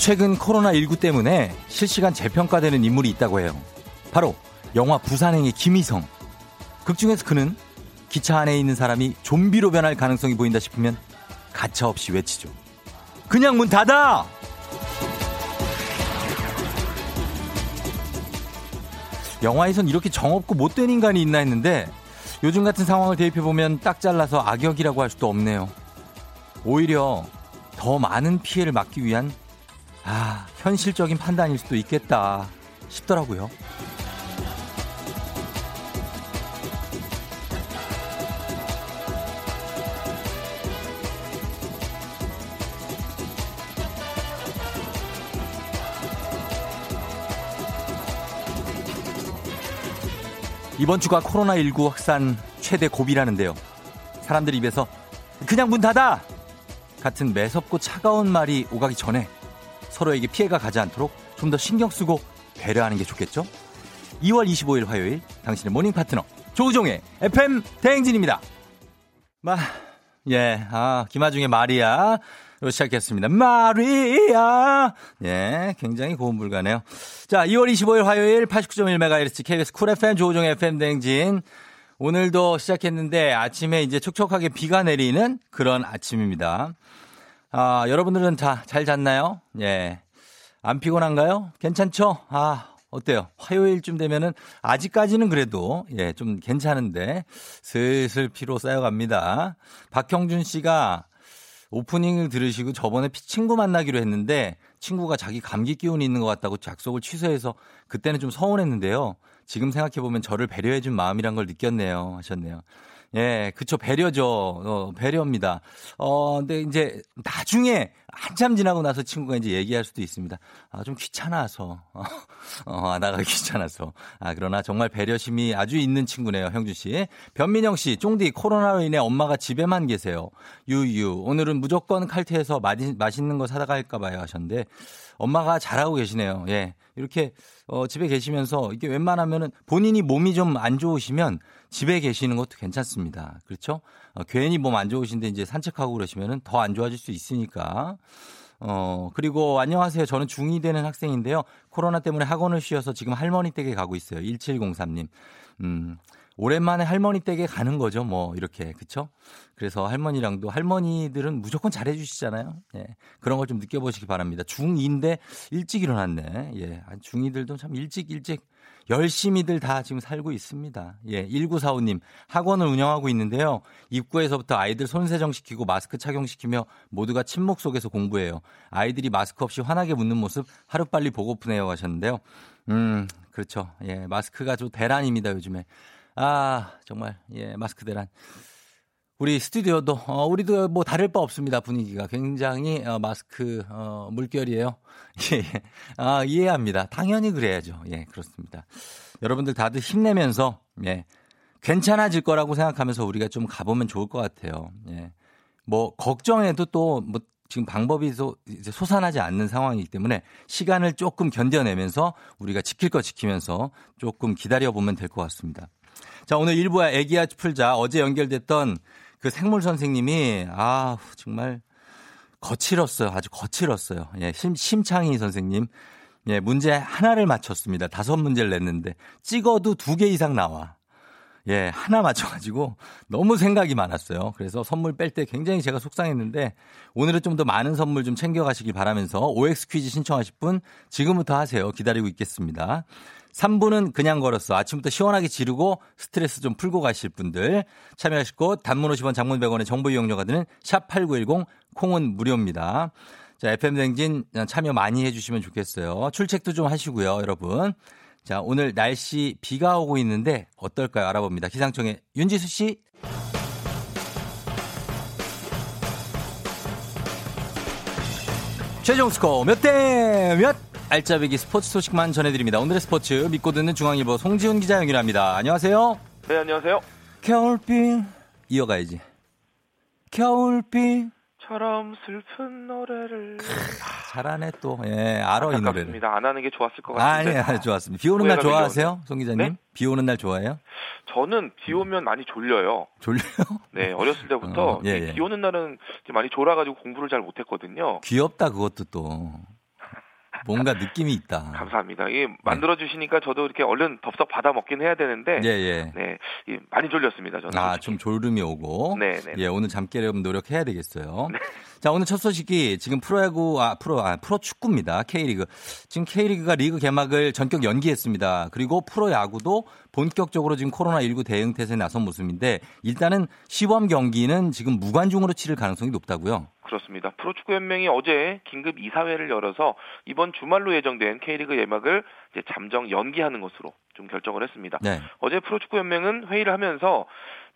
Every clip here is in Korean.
최근 코로나19 때문에 실시간 재평가되는 인물이 있다고 해요. 바로 영화 부산행의 김희성. 극 중에서 그는 기차 안에 있는 사람이 좀비로 변할 가능성이 보인다 싶으면 가차없이 외치죠. 그냥 문 닫아! 영화에선 이렇게 정없고 못된 인간이 있나 했는데 요즘 같은 상황을 대입해보면 딱 잘라서 악역이라고 할 수도 없네요. 오히려 더 많은 피해를 막기 위한 아, 현실적인 판단일 수도 있겠다 싶더라고요. 이번 주가 코로나19 확산 최대 고비라는데요. 사람들 입에서 그냥 문 닫아! 같은 매섭고 차가운 말이 오가기 전에 서로에게 피해가 가지 않도록 좀 더 신경 쓰고 배려하는 게 좋겠죠? 2월 25일 화요일 당신의 morning 파트너 조우종의 FM 대행진입니다. 마, 예, 아, 김아중의 마리아. 로 시작했습니다. 마리아. 예, 굉장히 고음 불가네요. 자, 2월 25일 화요일 89.1MHz KBS 쿨 FM 조우종의 FM 대행진. 오늘도 시작했는데 아침에 이제 촉촉하게 비가 내리는 그런 아침입니다. 아, 여러분들은 다 잘 잤나요? 예. 안 피곤한가요? 괜찮죠? 아, 어때요? 화요일쯤 되면은 아직까지는 그래도 예, 좀 괜찮은데 슬슬 피로 쌓여갑니다. 박형준 씨가 오프닝을 들으시고 저번에 친구 만나기로 했는데 친구가 자기 감기 기운이 있는 것 같다고 약속을 취소해서 그때는 좀 서운했는데요. 지금 생각해보면 저를 배려해준 마음이란 걸 느꼈네요. 하셨네요. 예, 그쵸. 배려죠. 어, 배려입니다. 어, 근데 이제 나중에 한참 지나고 나서 친구가 이제 얘기할 수도 있습니다. 아, 좀 귀찮아서. 어, 어 나가기 귀찮아서. 아, 그러나 정말 배려심이 아주 있는 친구네요. 형준 씨. 변민영 씨, 쫑디 코로나로 인해 엄마가 집에만 계세요. 유유. 오늘은 무조건 칼퇴해서 마디, 맛있는 거 사다 갈까 봐요 하셨는데 엄마가 잘하고 계시네요. 예. 이렇게 어, 집에 계시면서 이게 웬만하면은 본인이 몸이 좀 안 좋으시면 집에 계시는 것도 괜찮습니다. 그렇죠? 어, 괜히 몸 안 좋으신데 이제 산책하고 그러시면은 더 안 좋아질 수 있으니까. 어, 그리고 안녕하세요. 저는 중2 되는 학생인데요. 코로나 때문에 학원을 쉬어서 지금 할머니 댁에 가고 있어요. 1703님. 음, 오랜만에 할머니 댁에 가는 거죠. 뭐 이렇게 그쵸? 그래서 할머니랑도 할머니들은 무조건 잘해주시잖아요. 예, 그런 걸 좀 느껴보시기 바랍니다. 중2인데 일찍 일어났네. 예, 중2들도 참 일찍 일찍 열심히들 다 지금 살고 있습니다. 예, 1945님 학원을 운영하고 있는데요. 입구에서부터 아이들 손세정 시키고 마스크 착용시키며 모두가 침묵 속에서 공부해요. 아이들이 마스크 없이 환하게 웃는 모습 하루빨리 보고프네요 하셨는데요. 음, 그렇죠. 예, 마스크가 좀 대란입니다 요즘에. 아, 정말, 예, 마스크 대란. 우리 스튜디오도, 어, 우리도 뭐 다를 바 없습니다. 분위기가. 굉장히, 어, 마스크, 어, 물결이에요. 예, 예. 아, 이해합니다. 당연히 그래야죠. 예, 그렇습니다. 여러분들 다들 힘내면서, 예, 괜찮아질 거라고 생각하면서 우리가 좀 가보면 좋을 것 같아요. 예. 뭐, 걱정해도 또, 뭐, 지금 방법이 소, 이제 솟아나지 않는 상황이기 때문에 시간을 조금 견뎌내면서 우리가 지킬 거 지키면서 조금 기다려보면 될 것 같습니다. 자, 오늘 일부와 애기야 풀자 어제 연결됐던 그 생물 선생님이 아, 정말 거칠었어요. 아주 거칠었어요. 예, 심, 심창희 선생님. 예, 문제 하나를 맞췄습니다. 다섯 문제를 냈는데 찍어도 두 개 이상 나와. 예, 하나 맞춰가지고 너무 생각이 많았어요. 그래서 선물 뺄 때 굉장히 제가 속상했는데 오늘은 좀 더 많은 선물 좀 챙겨가시길 바라면서 OX 퀴즈 신청하실 분 지금부터 하세요. 기다리고 있겠습니다. 3부는 그냥 걸었어. 아침부터 시원하게 지르고 스트레스 좀 풀고 가실 분들 참여하실 곳 단문 50원 장문 100원의 정보 이용료가 드는 샵8910 콩은 무료입니다. 자, FM 댕진 참여 많이 해 주시면 좋겠어요. 출첵도 좀 하시고요, 여러분. 자, 오늘 날씨 비가 오고 있는데 어떨까요? 알아봅니다. 기상청의 윤지수 씨. 최종 스코어 몇 대 몇? 알짜배기 스포츠 소식만 전해드립니다. 오늘의 스포츠 믿고 듣는 중앙일보 송지훈 기자 연결합니다. 안녕하세요. 네, 안녕하세요. 겨울비 이어가야지. 겨울비 처럼 슬픈 노래를 잘하네 또. 예, 알아 이 노래를. 안 하는 게 좋았을 것 같은데. 아니, 아니 좋았습니다. 비 오는 날 좋아하세요, 송 기자님? 네? 비 오는 날 좋아해요? 저는 비 오면 많이 졸려요. 졸려요? 네, 어렸을 때부터 어, 예, 예. 비 오는 날은 많이 졸아가지고 공부를 잘 못했거든요. 귀엽다 그것도 또. 뭔가 느낌이 있다. 감사합니다. 이게 만들어 주시니까 저도 이렇게 얼른 덥석 받아 먹긴 해야 되는데 예, 예. 네. 많이 졸렸습니다, 저는. 아, 좀 졸음이 오고. 네, 네. 예, 오늘 잠 깨려면 노력해야 되겠어요. 네. 자, 오늘 첫 소식이 지금 프로야구, 아, 프로, 아, 프로 축구입니다. K리그. 지금 K리그가 리그 개막을 전격 연기했습니다. 그리고 프로야구도 본격적으로 지금 코로나19 대응 태세에 나선 모습인데 일단은 시범 경기는 지금 무관중으로 치를 가능성이 높다고요? 그렇습니다. 프로축구연맹이 어제 긴급 이사회를 열어서 이번 주말로 예정된 K리그 예막을 이제 잠정 연기하는 것으로 좀 결정을 했습니다. 네. 어제 프로축구연맹은 회의를 하면서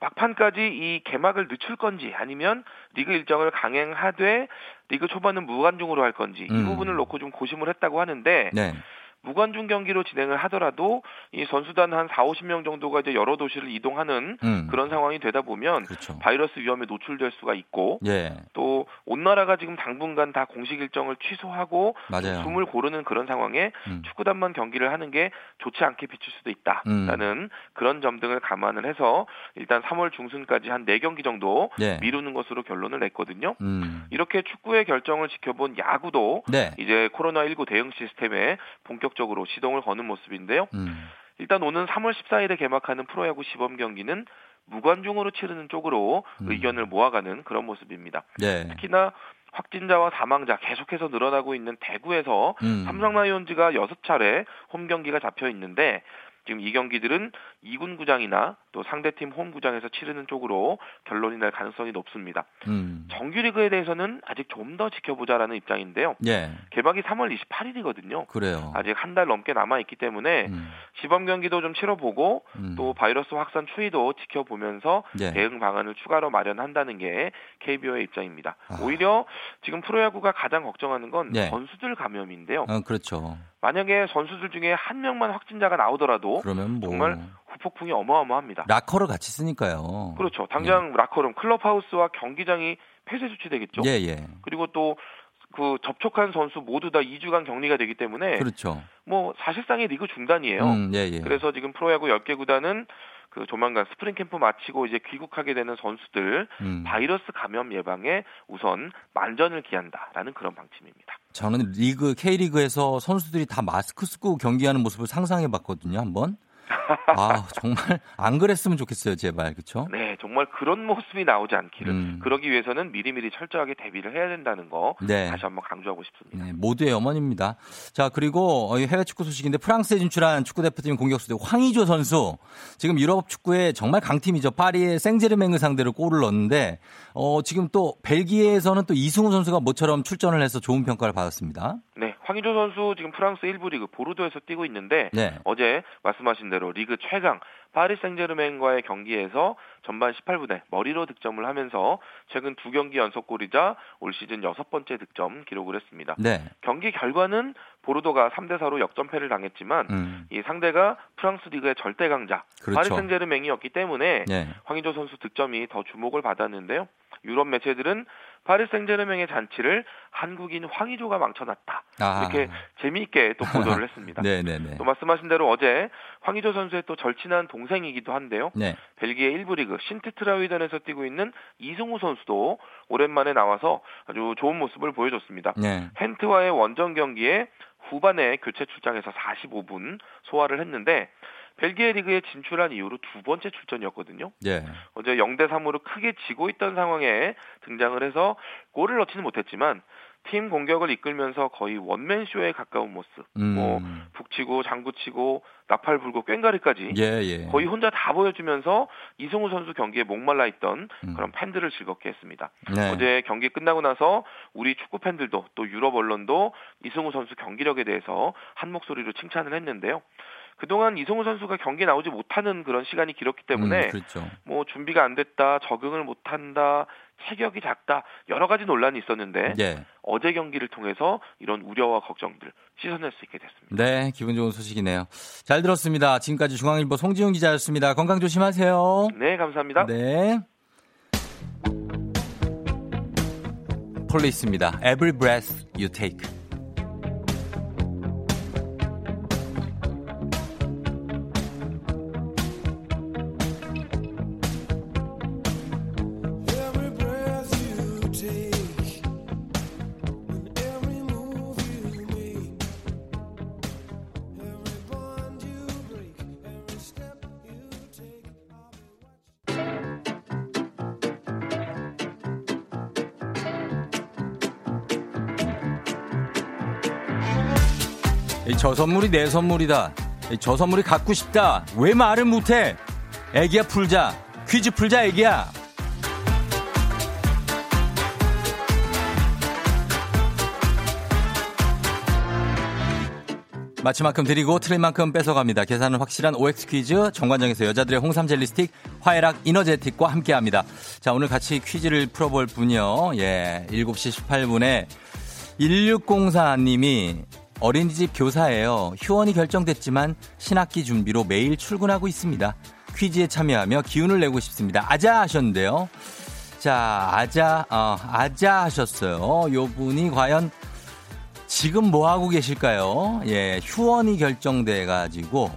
막판까지 이 개막을 늦출 건지 아니면 리그 일정을 강행하되 리그 초반은 무관중으로 할 건지 음. 이 부분을 놓고 좀 고심을 했다고 하는데 네. 무관중 경기로 진행을 하더라도 이 선수단 한 4, 50명 정도가 이제 여러 도시를 이동하는 음. 그런 상황이 되다 보면 그렇죠. 바이러스 위험에 노출될 수가 있고 예. 또온 나라가 지금 당분간 다 공식 일정을 취소하고 숨을 고르는 그런 상황에 음. 축구단만 경기를 하는 게 좋지 않게 비칠 수도 있다라는 음. 그런 점 등을 감안을 해서 일단 3월 중순까지 한 4경기 정도 예. 미루는 것으로 결론을 냈거든요. 음. 이렇게 축구의 결정을 지켜본 야구도 네. 이제 코로나19 대응 시스템에 본격 본격적으로 시동을 거는 모습인데요. 음. 일단 오는 3월 14일에 개막하는 프로야구 시범 경기는 무관중으로 치르는 쪽으로 음. 의견을 모아가는 그런 모습입니다. 네. 특히나 확진자와 사망자 계속해서 늘어나고 있는 대구에서 음. 삼성 라이온즈가 6차례 홈 경기가 잡혀 있는데 지금 이 경기들은 2군 구장이나 또 상대팀 홈 구장에서 치르는 쪽으로 결론이 날 가능성이 높습니다. 음. 정규리그에 대해서는 아직 좀 더 지켜보자라는 입장인데요. 예. 개막이 3월 28일이거든요. 그래요. 아직 한 달 넘게 남아 있기 때문에 음. 시범 경기도 좀 치러보고 음. 또 바이러스 확산 추이도 지켜보면서 예. 대응 방안을 추가로 마련한다는 게 KBO의 입장입니다. 아. 오히려 지금 프로야구가 가장 걱정하는 건 예. 선수들 감염인데요. 아, 그렇죠. 만약에 선수들 중에 한 명만 확진자가 나오더라도 그러면 뭐... 정말 후폭풍이 어마어마합니다. 라커를 같이 쓰니까요. 그렇죠. 당장 예. 라커룸, 클럽하우스와 경기장이 폐쇄 조치되겠죠. 예, 예. 그리고 또 그 접촉한 선수 모두 다 2주간 격리가 되기 때문에 그렇죠. 뭐 사실상의 리그 중단이에요. 음, 예, 예. 그래서 지금 프로야구 10개 구단은 그 조만간 스프링 캠프 마치고 이제 귀국하게 되는 선수들 음. 바이러스 감염 예방에 우선 만전을 기한다라는 그런 방침입니다. 저는 리그 K리그에서 선수들이 다 마스크 쓰고 경기하는 모습을 상상해 봤거든요, 한번. 아 정말 안 그랬으면 좋겠어요 제발 그렇죠? 네 정말 그런 모습이 나오지 않기를 음. 그러기 위해서는 미리미리 철저하게 대비를 해야 된다는 거 네. 다시 한번 강조하고 싶습니다. 네, 모두의 마음입니다. 자 그리고 해외 축구 소식인데 프랑스에 진출한 축구 대표팀 공격수 황의조 선수 지금 유럽 축구의 정말 강팀이죠 파리의 생제르맹을 상대로 골을 넣었는데 어, 지금 또 벨기에에서는 또 이승우 선수가 모처럼 출전을 해서 좋은 평가를 받았습니다. 네 황의조 선수 지금 프랑스 1부 리그 보르도에서 뛰고 있는데 네. 어제 말씀하신 대로 리그 최강 파리 생제르맹과의 경기에서 전반 18분에 머리로 득점을 하면서 최근 두 경기 연속골이자 올 시즌 여섯 번째 득점 기록을 했습니다. 네. 경기 결과는 보르도가 3대 4로 역전패를 당했지만 음. 이 상대가 프랑스 리그의 절대 강자 그렇죠. 파리 생제르맹이었기 때문에 네. 황의조 선수 득점이 더 주목을 받았는데요. 유럽 매체들은 파리 생제르맹의 잔치를 한국인 황의조가 망쳐놨다. 아. 이렇게 재미있게 또 보도를 했습니다. 네네네. 또 말씀하신 대로 어제 황의조 선수의 또 절친한 동생이기도 한데요. 네. 벨기에 1부 리그 신트트라위전에서 뛰고 있는 이승우 선수도 오랜만에 나와서 아주 좋은 모습을 보여줬습니다. 네. 헨트와의 원정 경기에 후반에 교체 출장해서 45분 소화를 했는데 벨기에 리그에 진출한 이후로 두 번째 출전이었거든요. 예. 어제 0대 3으로 크게 지고 있던 상황에 등장을 해서 골을 넣지는 못했지만 팀 공격을 이끌면서 거의 원맨 쇼에 가까운 모습. 음. 뭐 북치고 장구치고 나팔 불고 꽹가리까지 예, 예. 거의 혼자 다 보여주면서 이승우 선수 경기에 목말라 있던 음. 그런 팬들을 즐겁게 했습니다. 네. 어제 경기 끝나고 나서 우리 축구 팬들도 또 유럽 언론도 이승우 선수 경기력에 대해서 한 목소리로 칭찬을 했는데요. 그동안 이성우 선수가 경기에 나오지 못하는 그런 시간이 길었기 때문에 음, 그렇죠. 뭐 준비가 안 됐다, 적응을 못 한다, 체격이 작다 여러 가지 논란이 있었는데 예. 어제 경기를 통해서 이런 우려와 걱정들 씻어낼 수 있게 됐습니다. 네, 기분 좋은 소식이네요. 잘 들었습니다. 지금까지 중앙일보 송지훈 기자였습니다. 건강 조심하세요. 네, 감사합니다. 네. 폴리스입니다. Every breath you take. 저 선물이 내 선물이다. 저 선물이 갖고 싶다. 왜 말을 못해? 애기야 풀자. 퀴즈 풀자 애기야. 마치 만큼 드리고 틀린 만큼 뺏어갑니다. 계산은 확실한 OX 퀴즈 정관장에서 여자들의 홍삼 젤리 스틱 화해락 이너제틱과 함께합니다. 자 오늘 같이 퀴즈를 풀어볼 분이요. 예 7시 18분에 1604님이 어린이집 교사예요. 휴원이 결정됐지만 신학기 준비로 매일 출근하고 있습니다. 퀴즈에 참여하며 기운을 내고 싶습니다. 아자 하셨는데요. 자, 아자, 어, 아자 하셨어요. 요 분이 과연 지금 뭐 하고 계실까요? 예, 휴원이 결정돼 가지고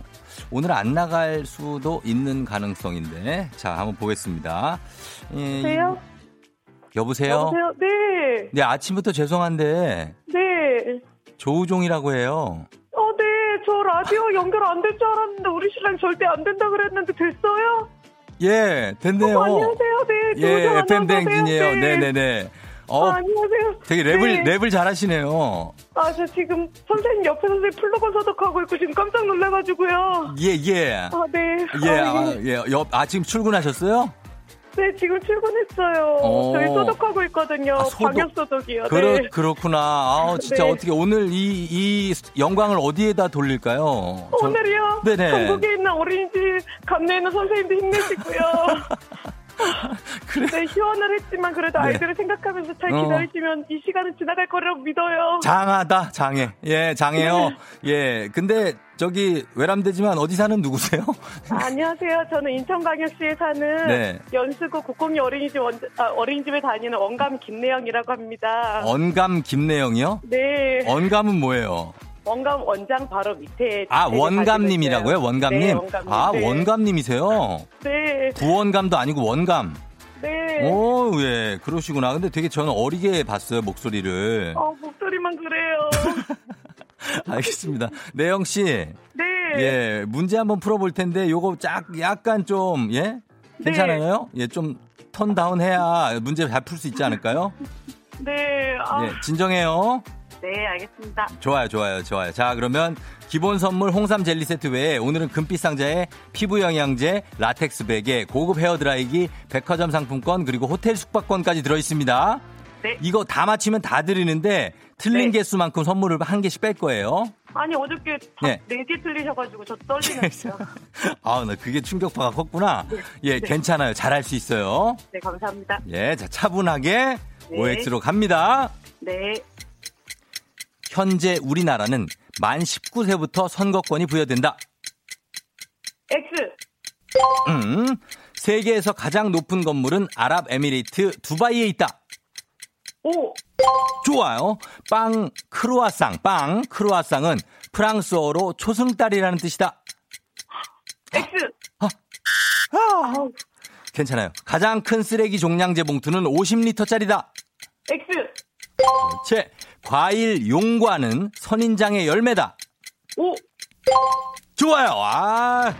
오늘 안 나갈 수도 있는 가능성인데 자, 한번 보겠습니다. 예, 여보세요? 여보세요? 여보세요? 네. 네, 아침부터 죄송한데. 네. 조우종이라고 해요. 어, 네. 저 라디오 연결 안 될 줄 알았는데 우리 신랑 절대 안 된다 그랬는데 됐어요? 예, 됐네요. 어, 안녕하세요. 네. 예, FM 댕진이에요. 네, 네, 네. 네. 어, 아, 안녕하세요. 되게 랩을, 네. 랩을 잘하시네요. 아, 저 지금 선생님 옆에 선생님 플로건 소독하고 있고 지금 깜짝 놀라가지고요. 예, 예. 아, 네. 예, 아, 예. 아, 예. 옆, 아, 지금 출근하셨어요? 네, 지금 출근했어요. 오. 어. 저희 소독하고 있거든요. 아, 소독. 방역 소독이요. 그렇, 네. 그렇구나. 아, 진짜 네. 어떻게 오늘 이, 이 영광을 어디에다 돌릴까요? 오늘이요? 네네. 전국에 있는 어린이집 감내 있는 선생님들 힘내시고요. 그래. 네, 휴원을 했지만 그래도 네. 아이들을 생각하면서 잘 어. 기다리시면 어. 이 시간은 지나갈 거라고 믿어요. 장하다, 장해. 예, 장해요. 네. 예, 근데 저기 외람되지만 어디 사는 누구세요? 아, 안녕하세요. 저는 인천광역시에 사는 네. 연수구 국공리 어린이집 원, 아, 어린이집에 다니는 원감 김내영이라고 합니다. 원감 김내영이요? 네. 원감은 뭐예요? 원감 원장 바로 밑에 아 원감님이라고요? 원감님? 네, 원감님. 아 네. 원감님이세요? 네. 구원감도 아니고 원감. 네. 오, 예, 그러시구나. 근데 되게 저는 어리게 봤어요, 목소리를. 어, 목소리만 그래요. 알겠습니다. 내영 씨. 네. 예, 문제 한번 풀어볼 텐데, 요거 짝, 약간 좀, 예? 괜찮아요? 네. 예, 좀 tone down 해야 문제 잘 풀 수 있지 않을까요? 네. 아. 예, 진정해요. 네, 알겠습니다. 좋아요, 좋아요, 좋아요. 자, 그러면 기본 선물 홍삼 젤리 세트 외에 오늘은 금빛 상자에 피부 영양제, 라텍스 베개, 고급 헤어 드라이기, 백화점 상품권 그리고 호텔 숙박권까지 들어 있습니다. 네. 이거 다 맞히면 다 드리는데 틀린 네. 개수만큼 선물을 한 개씩 뺄 거예요. 아니 어저께 네. 4개 틀리셔가지고 저 떨리네요. 아, 나 그게 충격파가 컸구나. 네. 예, 네. 괜찮아요. 잘할 수 있어요. 네, 감사합니다. 예, 자 차분하게 네. OX로 갑니다. 네. 현재 우리나라는 만 19세부터 선거권이 부여된다. X. 음, 세계에서 가장 높은 건물은 아랍에미리트 두바이에 있다. 오. 좋아요. 빵 크루아상, 빵 크루아상은 프랑스어로 초승달이라는 뜻이다. X. 아. 아. 괜찮아요. 가장 큰 쓰레기 종량제 봉투는 50리터짜리다. X. 제 과일 용과는 선인장의 열매다. 오. 좋아요. 아.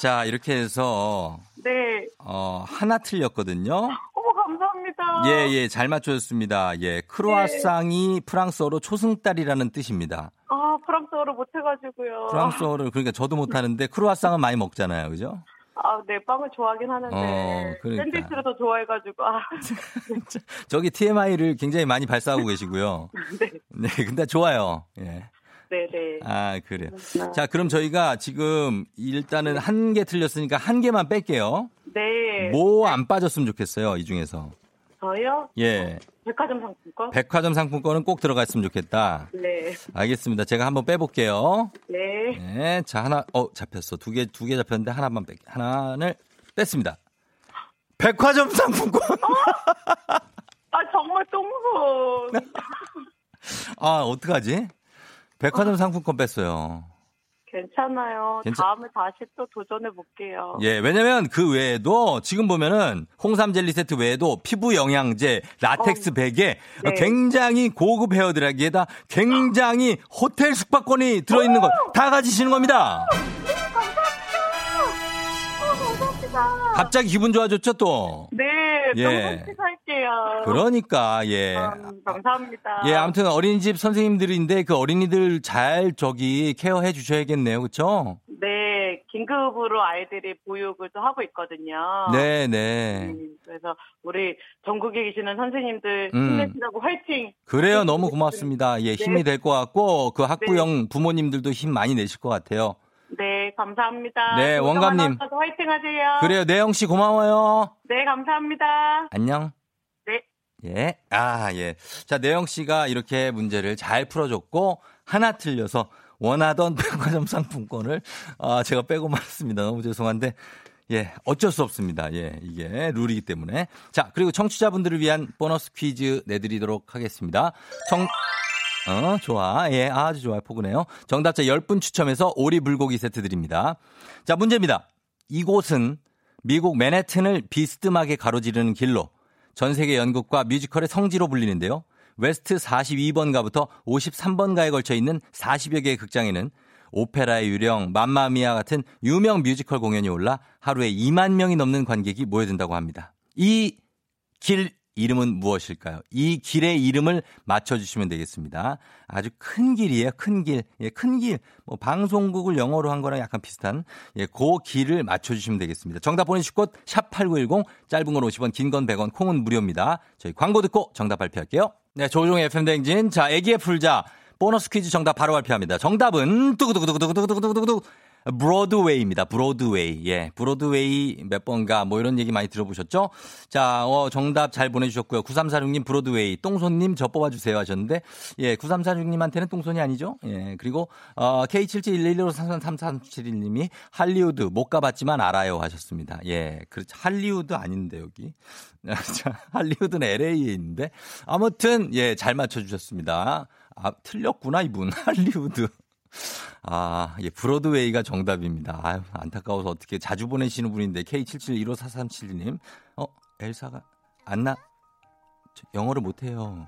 자, 이렇게 해서 네. 어, 하나 틀렸거든요. 어머, 감사합니다. 예, 예, 잘 맞춰줬습니다. 예, 크로아상이 네. 프랑스어로 초승달이라는 뜻입니다. 아, 프랑스어를 못해가지고요. 프랑스어를, 그러니까 저도 못하는데 크로아상은 많이 먹잖아요. 그죠? 아, 네, 빵을 좋아하긴 하는데. 어, 그러니까. 샌드위치를 더 좋아해가지고, 아. 저기 TMI를 굉장히 많이 발사하고 계시고요. 네. 네, 근데 좋아요. 예. 네네. 아, 그래요. 그렇구나. 자, 그럼 저희가 지금 일단은 한 개 틀렸으니까 한 개만 뺄게요. 네. 뭐 안 빠졌으면 좋겠어요, 이 중에서. 저요? 예. 백화점 상품권? 백화점 상품권은 꼭 들어갔으면 좋겠다. 네. 알겠습니다. 제가 한번 빼볼게요. 네. 네. 자, 하나, 어, 잡혔어. 두 개, 두 개 잡혔는데 하나만 뺄게. 하나를 뺐습니다. 백화점 상품권! 어? 아, 정말 똥손. 아, 어떡하지? 백화점 상품권 뺐어요. 괜찮아요. 괜찮... 다음에 다시 또 도전해 볼게요. 예, 왜냐면 그 외에도 지금 보면은 홍삼 젤리 세트 외에도 피부 영양제, 라텍스 어, 베개, 네. 굉장히 고급 헤어드라기에다 굉장히 호텔 숙박권이 들어있는 것다 가지시는 겁니다. 갑자기 기분 좋아졌죠 또? 네, 예. 너무 할게요. 그러니까 예. 음, 감사합니다. 예, 아무튼 어린이집 선생님들인데 그 어린이들 잘 저기 케어해 주셔야겠네요, 그렇죠? 네, 긴급으로 아이들이 보육을 또 하고 있거든요. 네, 네. 음, 그래서 우리 전국에 계시는 선생님들 음. 힘내시라고 화이팅. 그래요, 너무 고맙습니다. 예, 힘이 네. 될것 같고 그 학부형 네. 부모님들도 힘 많이 내실 것 같아요. 네, 감사합니다. 네, 원감님. 화이팅 하세요. 그래요, 내영 씨 고마워요. 네, 감사합니다. 안녕. 네. 예. 아, 예. 자, 내영 씨가 이렇게 문제를 잘 풀어줬고, 하나 틀려서 원하던 백화점 상품권을, 아, 제가 빼고 말았습니다. 너무 죄송한데, 예, 어쩔 수 없습니다. 예, 이게 룰이기 때문에. 자, 그리고 청취자분들을 위한 보너스 퀴즈 내드리도록 하겠습니다. 청, 어, 좋아. 예, 아주 좋아요. 포근해요. 정답자 10분 추첨해서 오리 불고기 세트 드립니다. 자, 문제입니다. 이곳은 미국 맨해튼을 비스듬하게 가로지르는 길로 전 세계 연극과 뮤지컬의 성지로 불리는데요. 웨스트 42번가부터 53번가에 걸쳐 있는 40여 개의 극장에는 오페라의 유령, 맘마미아 같은 유명 뮤지컬 공연이 올라 하루에 2만 명이 넘는 관객이 모여든다고 합니다. 이 길 이름은 무엇일까요? 이 길의 이름을 맞춰주시면 되겠습니다. 아주 큰 길이에요. 큰 길. 예, 큰 길. 뭐, 방송국을 영어로 한 거랑 약간 비슷한, 예, 그 길을 맞춰주시면 되겠습니다. 정답 보내주실 곳, 샵8910, 짧은 건 50원, 긴 건 100원, 콩은 무료입니다. 저희 광고 듣고 정답 발표할게요. 네, 조우종의 FM댕진. 자, 애기의 풀자. 보너스 퀴즈 정답 바로 발표합니다. 정답은, 뚜구두구두구두구두구두구두구. 브로드웨이입니다. 브로드웨이. 예. 브로드웨이 몇 번가 뭐 이런 얘기 많이 들어보셨죠? 자, 어, 정답 잘 보내주셨고요. 9346님 브로드웨이. 똥손님 저 뽑아주세요 하셨는데, 예. 9346님한테는 똥손이 아니죠? 예. 그리고, 어, K7711533371님이 할리우드 못 가봤지만 알아요 하셨습니다. 예. 그렇죠. 할리우드 아닌데, 여기. 할리우드는 LA에 있는데. 아무튼, 예. 잘 맞춰주셨습니다. 아, 틀렸구나, 이분. 할리우드. 아, 예, 브로드웨이가 정답입니다. 아유, 안타까워서 어떻게 자주 보내시는 분인데, K77154372님. 어, 엘사가, 안나, 영어를 못 해요.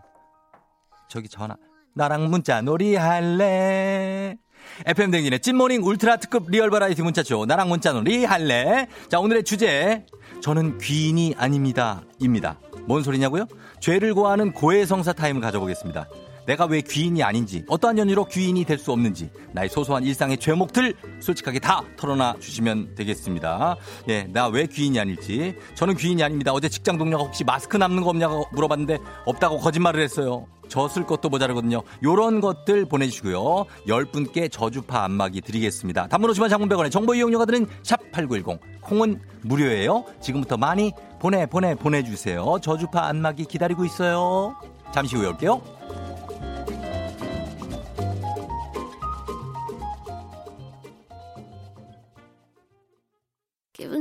저기 전화. 나랑 문자 놀이 할래. FM 댕진의 찐모닝 울트라 특급 리얼 버라이어티 문자쇼. 나랑 문자 놀이 할래. 자, 오늘의 주제. 저는 귀인이 아닙니다. 입니다. 뭔 소리냐고요? 죄를 고하는 고해성사 타임을 가져보겠습니다. 내가 왜 귀인이 아닌지, 어떠한 연유로 귀인이 될 수 없는지, 나의 소소한 일상의 죄목들 솔직하게 다 털어놔 주시면 되겠습니다. 예, 나 왜 귀인이 아닐지. 저는 귀인이 아닙니다. 어제 직장 동료가 혹시 마스크 남는 거 없냐고 물어봤는데 없다고 거짓말을 했어요. 저쓸 것도 모자르거든요. 요런 것들 보내주시고요. 10분께 저주파 안마기 드리겠습니다. 오시면 장문백원에 정보 이용료가 드는 샵8910. 콩은 무료예요. 지금부터 많이 보내, 보내, 보내주세요. 저주파 안마기 기다리고 있어요. 잠시 후에 올게요.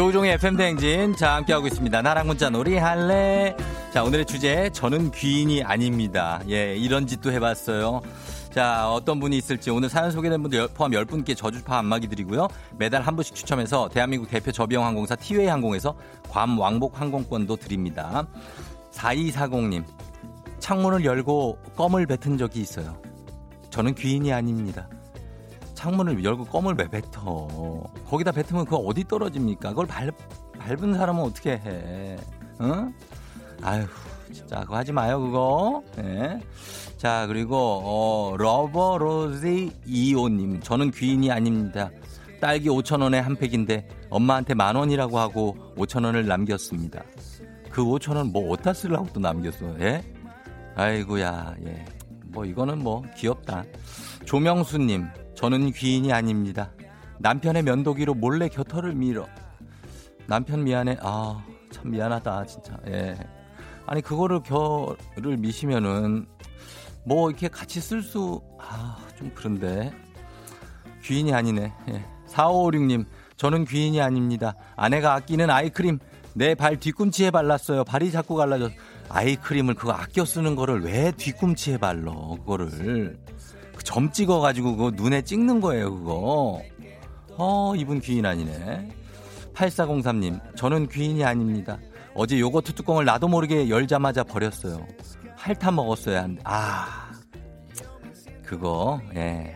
조우종의 FM대행진. 자, 함께하고 있습니다. 나랑 문자 놀이 할래? 자, 오늘의 주제, 저는 귀인이 아닙니다. 예, 이런 짓도 해봤어요. 자, 어떤 분이 있을지 오늘 사연 소개된 분들 포함 10분께 저주파 안마기 드리고요. 매달 한 분씩 추첨해서 대한민국 대표 저비용 항공사 티웨이 항공에서 괌 왕복 항공권도 드립니다. 4240님, 창문을 열고 껌을 뱉은 적이 있어요. 저는 귀인이 아닙니다. 창문을 열고 껌을 왜 뱉어? 거기다 뱉으면 그거 어디 떨어집니까? 그걸 밟, 밟은 사람은 어떻게 해? 응? 아휴, 진짜 그거 하지 마요, 그거. 네. 자, 그리고, 어, 러버 로지 이오님. 저는 귀인이 아닙니다. 딸기 5천 원에 한 팩인데 엄마한테 만 원이라고 하고 5천 원을 남겼습니다. 그 5천 원 뭐 어디다 쓰려고 또 남겼어, 예? 아이고야, 예. 뭐 이거는 뭐 귀엽다. 조명수님, 저는 귀인이 아닙니다. 남편의 면도기로 몰래 겨털을 밀어. 남편 미안해. 아, 참 미안하다, 진짜. 예. 아니, 그거를 겨를 미시면은, 뭐, 이렇게 같이 쓸 수, 아, 좀 그런데. 귀인이 아니네. 예. 4556님, 저는 귀인이 아닙니다. 아내가 아끼는 아이크림, 내 발 뒤꿈치에 발랐어요. 발이 자꾸 갈라져. 아이크림을 그거 아껴 쓰는 거를 왜 뒤꿈치에 발라, 그거를. 그점 찍어가지고 그거 눈에 찍는 거예요, 그거. 어, 이분 귀인 아니네. 8403님, 저는 귀인이 아닙니다. 어제 요거트 뚜껑을 나도 모르게 열자마자 버렸어요. 핥아 먹었어야 한데, 아. 그거, 예.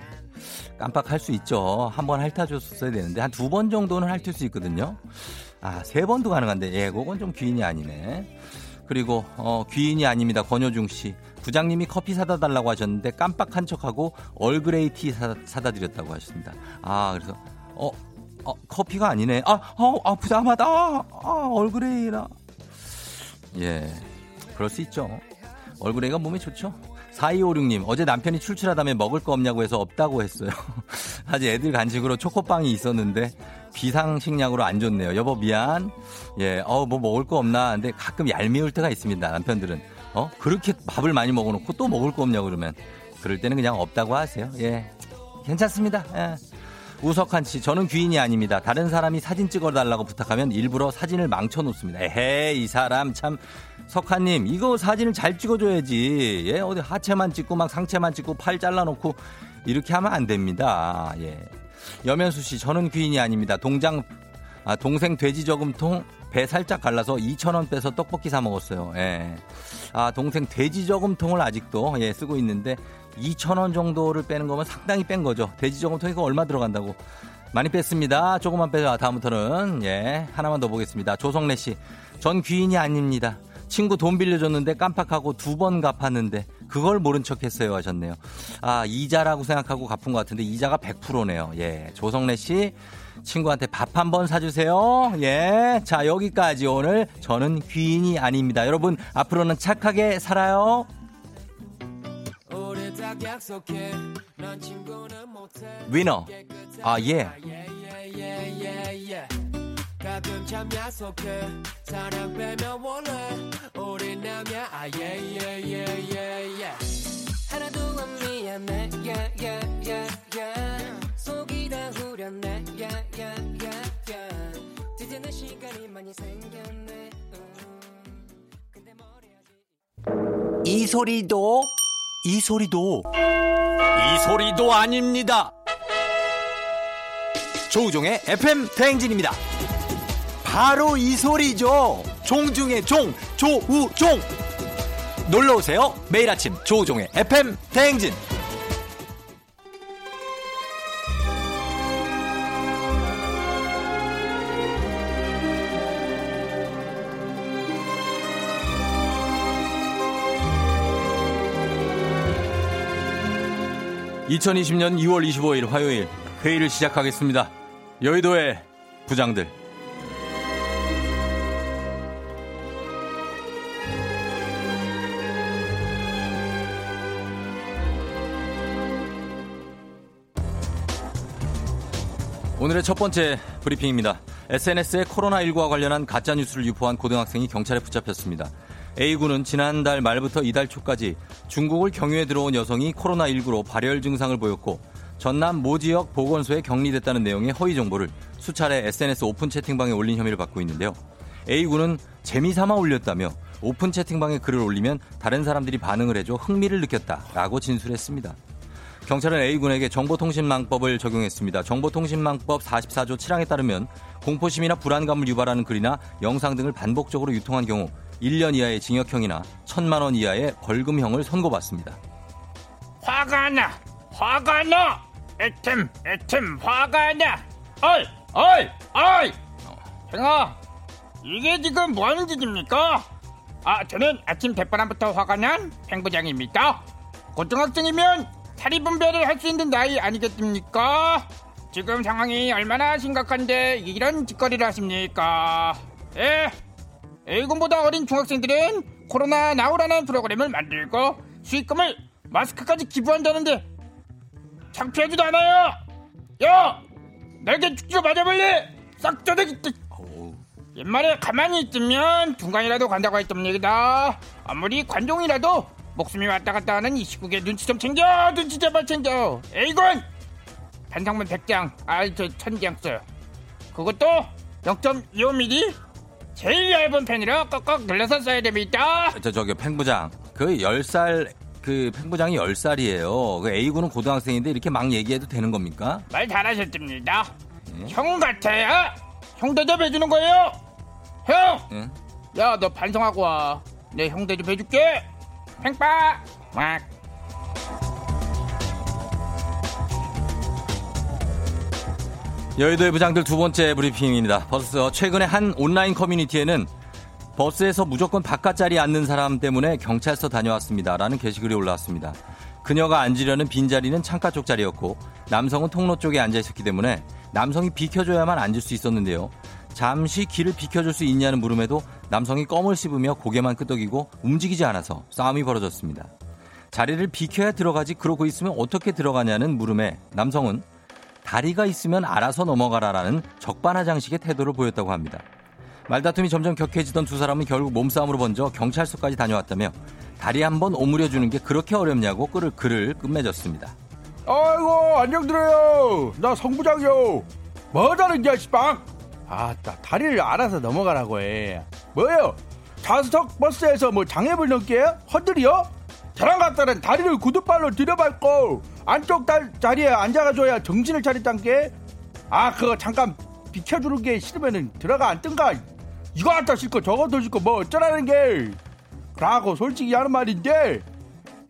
깜빡할 수 있죠. 한 번 핥아줬어야 되는데, 한 두 번 정도는 핥을 수 있거든요. 아, 세 번도 가능한데, 예, 그건 좀 귀인이 아니네. 그리고, 어, 귀인이 아닙니다. 권효중 씨. 부장님이 커피 사다 달라고 하셨는데 깜빡한 척하고 얼그레이 티 사, 사다 드렸다고 하셨습니다. 아, 그래서, 어, 어 커피가 아니네. 아, 어, 아, 부담하다. 아, 아 얼그레이라. 예, 그럴 수 있죠. 얼그레이가 몸에 좋죠. 4256님, 어제 남편이 출출하다며 먹을 거 없냐고 해서 없다고 했어요. 사실 애들 간식으로 초코빵이 있었는데 비상식량으로 안 좋네요. 여보, 미안. 예, 어, 뭐 먹을 거 없나? 근데 가끔 얄미울 때가 있습니다. 남편들은. 어? 그렇게 밥을 많이 먹어놓고 또 먹을 거 없냐 고 그러면. 그럴 때는 그냥 없다고 하세요. 예. 괜찮습니다. 예. 우석한 씨, 저는 귀인이 아닙니다. 다른 사람이 사진 찍어달라고 부탁하면 일부러 사진을 망쳐놓습니다. 에헤, 이 사람 참. 석한님, 이거 사진을 잘 찍어줘야지. 예, 어디 하체만 찍고 막 상체만 찍고 팔 잘라놓고 이렇게 하면 안 됩니다. 예. 여면수 씨, 저는 귀인이 아닙니다. 동장, 아, 동생 돼지 저금통 배 살짝 갈라서 2,000원 빼서 떡볶이 사 먹었어요. 예. 아, 동생 돼지 저금통을 아직도 예, 쓰고 있는데 2,000원 정도를 빼는 거면 상당히 뺀 거죠. 돼지 저금통 이 거 얼마 들어간다고. 많이 뺐습니다. 조금만 빼자. 다음부터는 예, 하나만 더 보겠습니다. 조성래 씨. 전 귀인이 아닙니다. 친구 돈 빌려줬는데 깜빡하고 두 번 갚았는데 그걸 모른 척 했어요 하셨네요. 아, 이자라고 생각하고 갚은 것 같은데 이자가 100%네요. 예. 조성래 씨 친구한테 밥 한 번 사주세요. 예. 자, 여기까지 오늘 저는 귀인이 아닙니다. 여러분, 앞으로는 착하게 살아요. 위너. 아, 예. 가끔 참 약속해. 사랑 빼면 원래 우린 남야. 아예예예예예 하나도 안 미안해. 야야야야 속이 다 후련해. 야야야야 드디어 내 시간이 많이 생겼네. 이 소리도? 이 소리도? 이 소리도 아닙니다. 조우종의 FM 대행진입니다 바로 이 소리죠. 종 중에 종, 조우종. 놀러 오세요. 매일 아침 조우종의 FM 대행진. (2020년 2월 25일) 화요일 회의를 시작하겠습니다 여의도의 부장들 ' 오늘의 첫 번째 브리핑입니다. SNS에 코로나19와 관련한 가짜뉴스를 유포한 고등학생이 경찰에 붙잡혔습니다. A군은 지난달 말부터 이달 초까지 중국을 경유해 들어온 여성이 코로나19로 발열 증상을 보였고 전남 모 지역 보건소에 격리됐다는 내용의 허위 정보를 수차례 SNS 오픈 채팅방에 올린 혐의를 받고 있는데요. A군은 재미삼아 올렸다며 오픈 채팅방에 글을 올리면 다른 사람들이 반응을 해줘 흥미를 느꼈다라고 진술했습니다. 경찰은 A군에게 정보통신망법을 적용했습니다. 정보통신망법 44조 7항에 따르면 공포심이나 불안감을 유발하는 글이나 영상 등을 반복적으로 유통한 경우 1년 이하의 징역형이나 1천만 원 이하의 벌금형을 선고받습니다. 화가 나! 화가 나! 애템, 애템, 화가 나! 어이! 어이! 어이! 행아, 이게 지금 뭐 하는 짓입니까? 아, 저는 아침 백바람부터 화가 난 행부장입니다. 고등학생이면 사리 분별을 할 수 있는 나이 아니겠습니까? 지금 상황이 얼마나 심각한데 이런 짓거리를 하십니까? 예. A군보다 어린 중학생들은 코로나 나오라는 프로그램을 만들고 수익금을 마스크까지 기부한다는데 창피하지도 않아요. 야, 날개 축지로 맞아볼래? 싹저대기 옛말에 가만히 있으면 중간이라도 간다고 했던 얘기다. 아무리 관종이라도 목숨이 왔다 갔다 하는 이 시국에 눈치 좀 챙겨 눈치 제발 챙겨 에이건 반성문 100장 아이 저 1000장 써요 그것도 0.25mm 제일 얇은 펜으로 꼭꼭 눌러서 써야 됩니다. 저, 저기, 팽부장. 그 10살, 그 팽부장이 10살이에요. 그 A군은 고등학생인데 이렇게 막 얘기해도 되는 겁니까? 말 잘하셨습니다. 네. 형 같아요. 형 대접 해주는 거예요. 형! 네. 야, 너 반성하고 와. 내 형 대접 해줄게. 팽빠! 막. 여의도의 부장들 두 번째 브리핑입니다. 벌써 최근에 한 온라인 커뮤니티에는 버스에서 무조건 바깥 자리에 앉는 사람 때문에 경찰서 다녀왔습니다. 라는 게시글이 올라왔습니다. 그녀가 앉으려는 빈자리는 창가 쪽 자리였고 남성은 통로 쪽에 앉아 있었기 때문에 남성이 비켜줘야만 앉을 수 있었는데요. 잠시 길을 비켜줄 수 있냐는 물음에도 남성이 껌을 씹으며 고개만 끄덕이고 움직이지 않아서 싸움이 벌어졌습니다. 자리를 비켜야 들어가지 그러고 있으면 어떻게 들어가냐는 물음에 남성은 다리가 있으면 알아서 넘어가라라는 적반하장식의 태도를 보였다고 합니다. 말다툼이 점점 격해지던 두 사람은 결국 몸싸움으로 번져 경찰서까지 다녀왔다며 다리 한 번 오므려 주는 게 그렇게 어렵냐고 끌을 글을 끝맺었습니다. 아이고 안녕 들어요. 나 성부장이요. 게 씨빵? 아 따 다리를 알아서 넘어가라고 해. 뭐예요? 좌석 버스에서 뭐 장애물 넘게 허들이요? 저랑 같다는 다리를 구두발로 들여밟고 안쪽 달, 자리에 앉아가줘야 정신을 차렸단 게. 아 그거 잠깐 비켜주는 게 싫으면은 들어가 앉든가. 이거 갖다 싣고 더 싣고 뭐 어쩌라는 게. 라고 솔직히 하는 말인데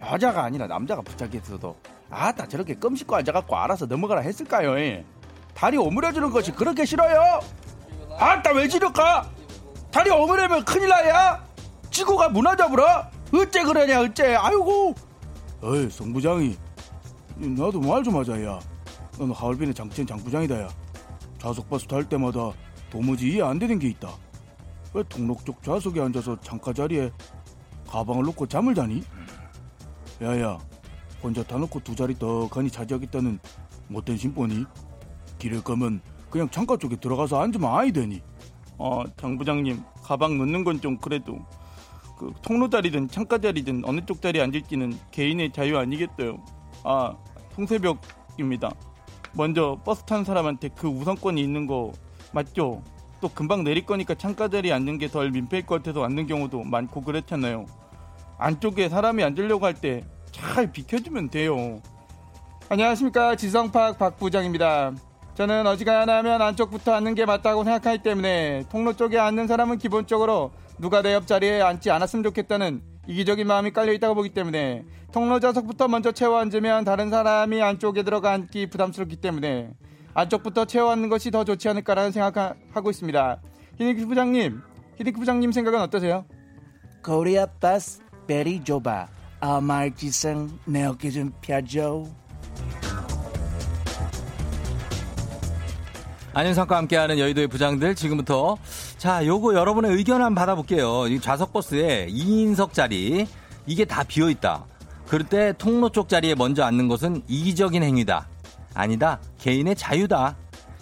여자가 아니라 남자가 부탁했어도 아따 저렇게 껌 씻고 앉아갖고 알아서 넘어가라 했을까요? 다리 오므려주는 것이 그렇게 싫어요? 아따 왜 지를까? 다리 오므려면 큰일 나야? 지구가 무너져버려? 어째 그러냐 어째 아이고 어이 성부장이 나도 말 좀 하자 야 너는 하얼빈의 장첸 장 부장이다 야 좌석버스 탈 때마다 도무지 이해 안 되는 게 있다 왜 통록 쪽 좌석에 앉아서 창가 자리에 가방을 놓고 잠을 자니? 야야 혼자 타놓고 두 자리 더 가니 차지하겠다는 못된 심보니? 길을 거면 그냥 창가 쪽에 들어가서 앉으면 아이 되니? 어 장부장님 가방 놓는 건 좀 그래도 그 통로 자리든 창가 자리든 어느 쪽 자리에 앉을지는 개인의 자유 아니겠어요. 아, 통새벽입니다. 먼저 버스 탄 사람한테 그 우선권이 있는 거 맞죠? 또 금방 내릴 거니까 창가 자리에 앉는 게 덜 민폐일 것 같아서 앉는 경우도 많고 그렇잖아요. 안쪽에 사람이 앉으려고 할 때 잘 비켜주면 돼요. 안녕하십니까 지성팍 박 부장입니다. 저는 어지간하면 면 안쪽부터 앉는 게 맞다고 생각하기 때문에 통로 쪽에 앉는 사람은 기본적으로 누가 내 옆자리에 앉지 않았으면 좋겠다는 이기적인 마음이 깔려 있다고 보기 때문에 통로 좌석부터 먼저 채워 앉으면 다른 사람이 안쪽에 들어가 앉기 부담스럽기 때문에 안쪽부터 채워 앉는 것이 더 좋지 않을까라는 생각하고 있습니다. 히딩크 부장님, 히딩크 부장님 생각은 어떠세요? 코리아 버스 very 좁아 아말지성 내 어깨 좀 펴줘. 안윤상과 함께하는 여의도의 부장들 지금부터 자 요거 여러분의 의견 한번 받아볼게요. 이 좌석 버스에 2인석 자리 이게 다 비어 있다. 그럴 때 통로 쪽 자리에 먼저 앉는 것은 이기적인 행위다. 아니다. 개인의 자유다.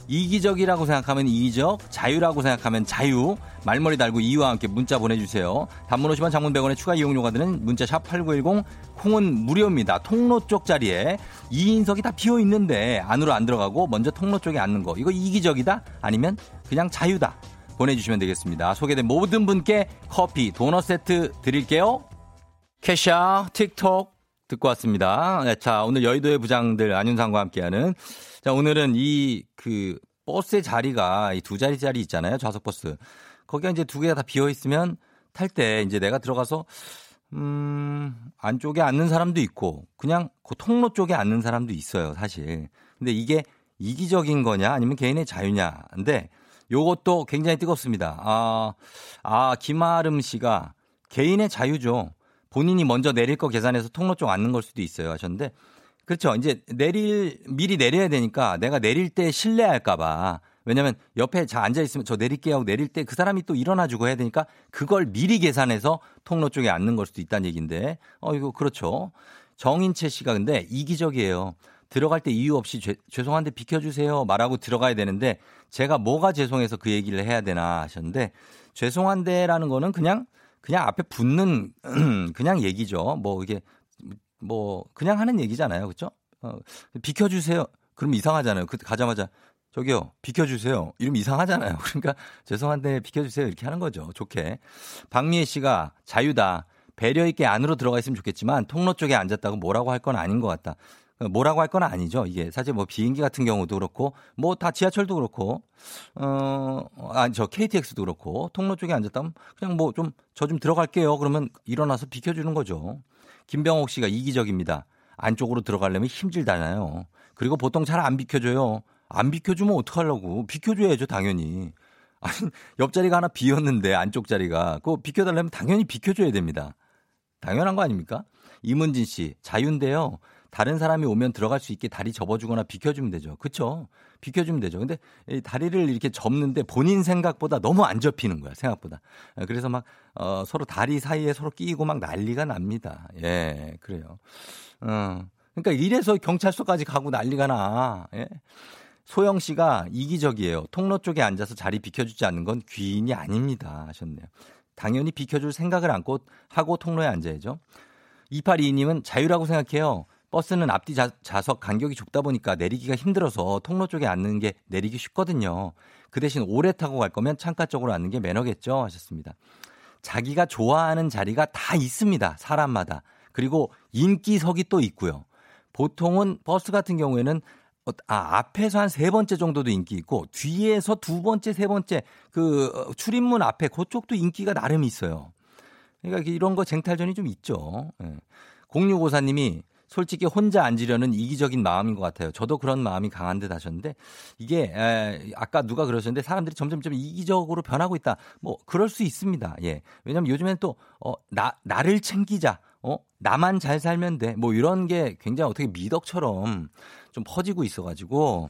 이기적이라고 생각하면 이기적, 자유라고 생각하면 자유. 말머리 달고 이유와 함께 문자 보내주세요. 단문 50원 장문 100원의 추가 이용료가 드는 문자 샵 8910 콩은 무료입니다. 통로 쪽 자리에 2인석이 다 비어 있는데 안으로 안 들어가고 먼저 통로 쪽에 앉는 거. 이거 이기적이다? 아니면 그냥 자유다. 보내주시면 되겠습니다. 소개된 모든 분께 커피, 도넛 세트 드릴게요. 캐샤, 틱톡 듣고 왔습니다. 네, 자, 오늘 여의도의 부장들 안윤상과 함께하는 자, 오늘은 이 그 버스의 자리가 이 두 자리 자리 있잖아요. 좌석 버스. 거기가 이제 두 개가 다 비어 있으면 탈 때 이제 내가 들어가서 음, 안쪽에 앉는 사람도 있고 그냥 그 통로 쪽에 앉는 사람도 있어요, 사실. 근데 이게 이기적인 거냐 아니면 개인의 자유냐. 근데 요것도 굉장히 뜨겁습니다. 아, 아, 김아름 씨가 개인의 자유죠. 본인이 먼저 내릴 거 계산해서 통로 쪽 앉는 걸 수도 있어요 하셨는데 그렇죠. 이제 내릴 미리 내려야 되니까 내가 내릴 때 실례할까봐 왜냐면 옆에 자 앉아 있으면 저 내릴게요 하고 내릴 때 그 사람이 또 일어나 주고 해야 되니까 그걸 미리 계산해서 통로 쪽에 앉는 걸 수도 있다는 얘기인데 어 이거 그렇죠. 정인채 씨가 근데 이기적이에요. 들어갈 때 이유 없이 죄, 죄송한데 비켜주세요 말하고 들어가야 되는데 제가 뭐가 죄송해서 그 얘기를 해야 되나 하셨는데 죄송한데라는 거는 그냥 그냥 앞에 붙는 그냥 얘기죠. 뭐 이게 뭐 그냥 하는 얘기잖아요. 그렇죠? 어, 비켜주세요. 그럼 이상하잖아요. 그 가자마자 저기요, 비켜주세요. 이름 이상하잖아요. 그러니까 죄송한데 비켜주세요. 이렇게 하는 거죠. 좋게. 박미애 씨가 자유다. 배려 있게 안으로 들어가 있으면 좋겠지만 통로 쪽에 앉았다고 뭐라고 할 건 아닌 것 같다. 뭐라고 할 건 아니죠. 이게 사실 뭐 비행기 같은 경우도 그렇고 뭐 다 지하철도 그렇고 어 아니 저 KTX도 그렇고 통로 쪽에 앉았다면 그냥 뭐 좀 저좀 좀 들어갈게요. 그러면 일어나서 비켜주는 거죠. 김병옥 씨가 이기적입니다. 안쪽으로 들어가려면 힘들잖아요. 그리고 보통 잘 안 비켜줘요. 안 비켜주면 어떡하려고. 비켜줘야죠, 당연히. 아니, 옆자리가 하나 비었는데, 안쪽 자리가. 그거 비켜달라면 당연히 비켜줘야 됩니다. 당연한 거 아닙니까? 이문진 씨, 자유인데요. 다른 사람이 오면 들어갈 수 있게 다리 접어주거나 비켜주면 되죠. 그쵸? 비켜주면 되죠. 근데 다리를 이렇게 접는데 본인 생각보다 너무 안 접히는 거야, 생각보다. 그래서 막, 어, 서로 다리 사이에 서로 끼고 막 난리가 납니다. 예, 그래요. 어. 그러니까 이래서 경찰서까지 가고 난리가 나. 예? 소영 씨가 이기적이에요. 통로 쪽에 앉아서 자리 비켜주지 않는 건 귀인이 아닙니다. 하셨네요. 당연히 비켜줄 생각을 안고 하고 통로에 앉아야죠. 2822님은 자유라고 생각해요. 버스는 앞뒤 자, 좌석 간격이 좁다 보니까 내리기가 힘들어서 통로 쪽에 앉는 게 내리기 쉽거든요. 그 대신 오래 타고 갈 거면 창가 쪽으로 앉는 게 매너겠죠. 하셨습니다. 자기가 좋아하는 자리가 다 있습니다. 사람마다. 그리고 인기석이 또 있고요. 보통은 버스 같은 경우에는 어, 아, 앞에서 한 세 번째 정도도 인기 있고 뒤에서 두 번째, 세 번째 그 어, 출입문 앞에 그쪽도 인기가 나름 있어요. 그러니까 이런 거 쟁탈전이 좀 있죠. 예. 0654님이 솔직히 혼자 앉으려는 이기적인 마음인 것 같아요. 저도 그런 마음이 강한 듯 하셨는데 이게 에, 아까 누가 그러셨는데 사람들이 점점점 이기적으로 변하고 있다. 뭐 그럴 수 있습니다. 예. 왜냐면 요즘엔 또 어, 나, 나를 챙기자. 어, 나만 잘 살면 돼. 뭐 이런 게 굉장히 어떻게 미덕처럼 좀 퍼지고 있어가지고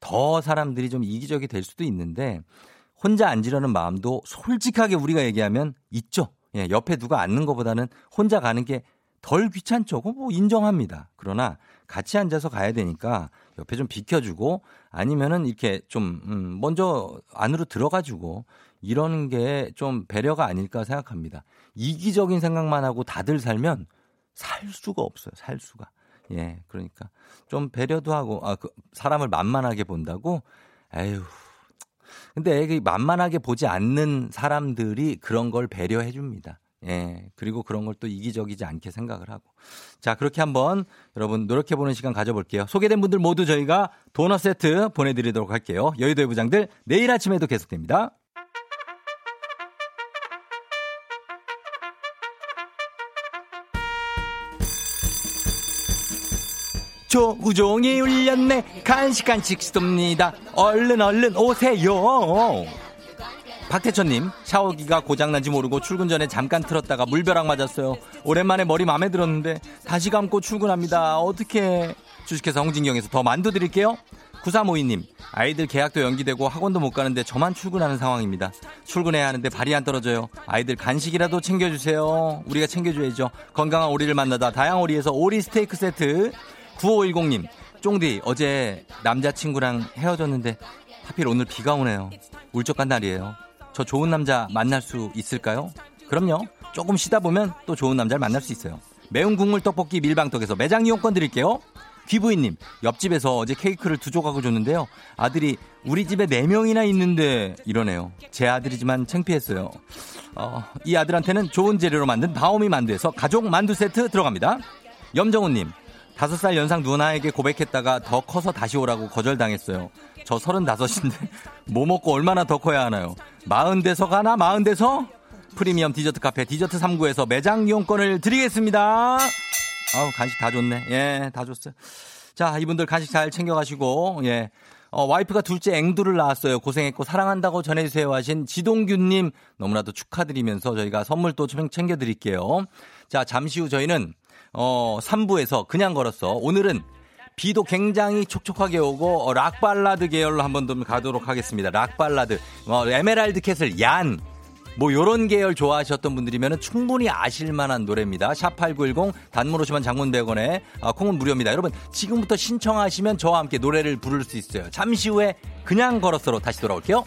더 사람들이 좀 이기적이 될 수도 있는데 혼자 앉으려는 마음도 솔직하게 우리가 얘기하면 있죠. 예, 옆에 누가 앉는 것보다는 혼자 가는 게 덜 귀찮죠. 뭐 인정합니다. 그러나 같이 앉아서 가야 되니까 옆에 좀 비켜주고 아니면은 이렇게 좀, 음, 먼저 안으로 들어가주고 이러는 게좀 배려가 아닐까 생각합니다. 이기적인 생각만 하고 다들 살면 살 수가 없어요. 살 수가. 예, 그러니까 좀 배려도 하고 아, 그 사람을 만만하게 본다고. 에휴. 근데 그 만만하게 보지 않는 사람들이 그런 걸 배려해 줍니다. 예. 그리고 그런 걸 또 이기적이지 않게 생각을 하고. 자, 그렇게 한번 여러분 노력해보는 시간 가져볼게요. 소개된 분들 모두 저희가 도넛 세트 보내드리도록 할게요. 여의도의 부장들 내일 아침에도 계속됩니다. 조우종이 울렸네 간식 간식 쏩니다 얼른 얼른 오세요 박태천님 샤워기가 고장난지 모르고 출근 전에 잠깐 틀었다가 물벼락 맞았어요. 오랜만에 머리 마음에 들었는데 다시 감고 출근합니다. 어떻게? 주식회사 홍진경에서 더 만두 드릴게요. 9352님 아이들 계약도 연기되고 학원도 못 가는데 저만 출근하는 상황입니다. 출근해야 하는데 발이 안 떨어져요. 아이들 간식이라도 챙겨주세요. 우리가 챙겨줘야죠. 건강한 오리를 만나다 다양오리에서 오리 스테이크 세트. 9510님, 쫑디, 어제 남자친구랑 헤어졌는데 하필 오늘 비가 오네요. 울적한 날이에요. 저 좋은 남자 만날 수 있을까요? 그럼요. 조금 쉬다 보면 또 좋은 남자를 만날 수 있어요. 매운 국물 떡볶이 밀방떡에서 매장 이용권 드릴게요. 귀부인님, 옆집에서 어제 케이크를 두 조각을 줬는데요. 아들이 우리 집에 네 명이나 있는데 이러네요. 제 아들이지만 창피했어요. 어, 이 아들한테는 좋은 재료로 만든 다오미 만두에서 가족 만두 세트 들어갑니다. 염정훈님, 다섯 살 연상 누나에게 고백했다가 더 커서 다시 오라고 거절당했어요. 저 서른다섯인데 뭐 먹고 얼마나 더 커야 하나요? 마흔 대서 가나 마흔 대서? 프리미엄 디저트 카페 디저트 3구에서 매장 이용권을 드리겠습니다. 아우 간식 다 줬네. 예, 다 줬어요. 자, 이분들 간식 잘 챙겨가시고 예. 어, 와이프가 둘째 앵두를 낳았어요. 고생했고 사랑한다고 전해주세요 하신 지동균님 너무나도 축하드리면서 저희가 선물 또 챙겨드릴게요. 자, 잠시 후 저희는 어, 3부에서 그냥 걸었어. 오늘은 비도 굉장히 촉촉하게 오고 어, 락발라드 계열로 한번 좀 가도록 하겠습니다. 락 발라드. 어, 에메랄드 캐슬 얀. 뭐 요런 계열 좋아하셨던 분들이면 충분히 아실 만한 노래입니다. 샵8910 단문 오시면 장문 100원에 아, 콩은 무료입니다. 여러분 지금부터 신청하시면 저와 함께 노래를 부를 수 있어요. 잠시 후에 그냥 걸었어로 다시 돌아올게요.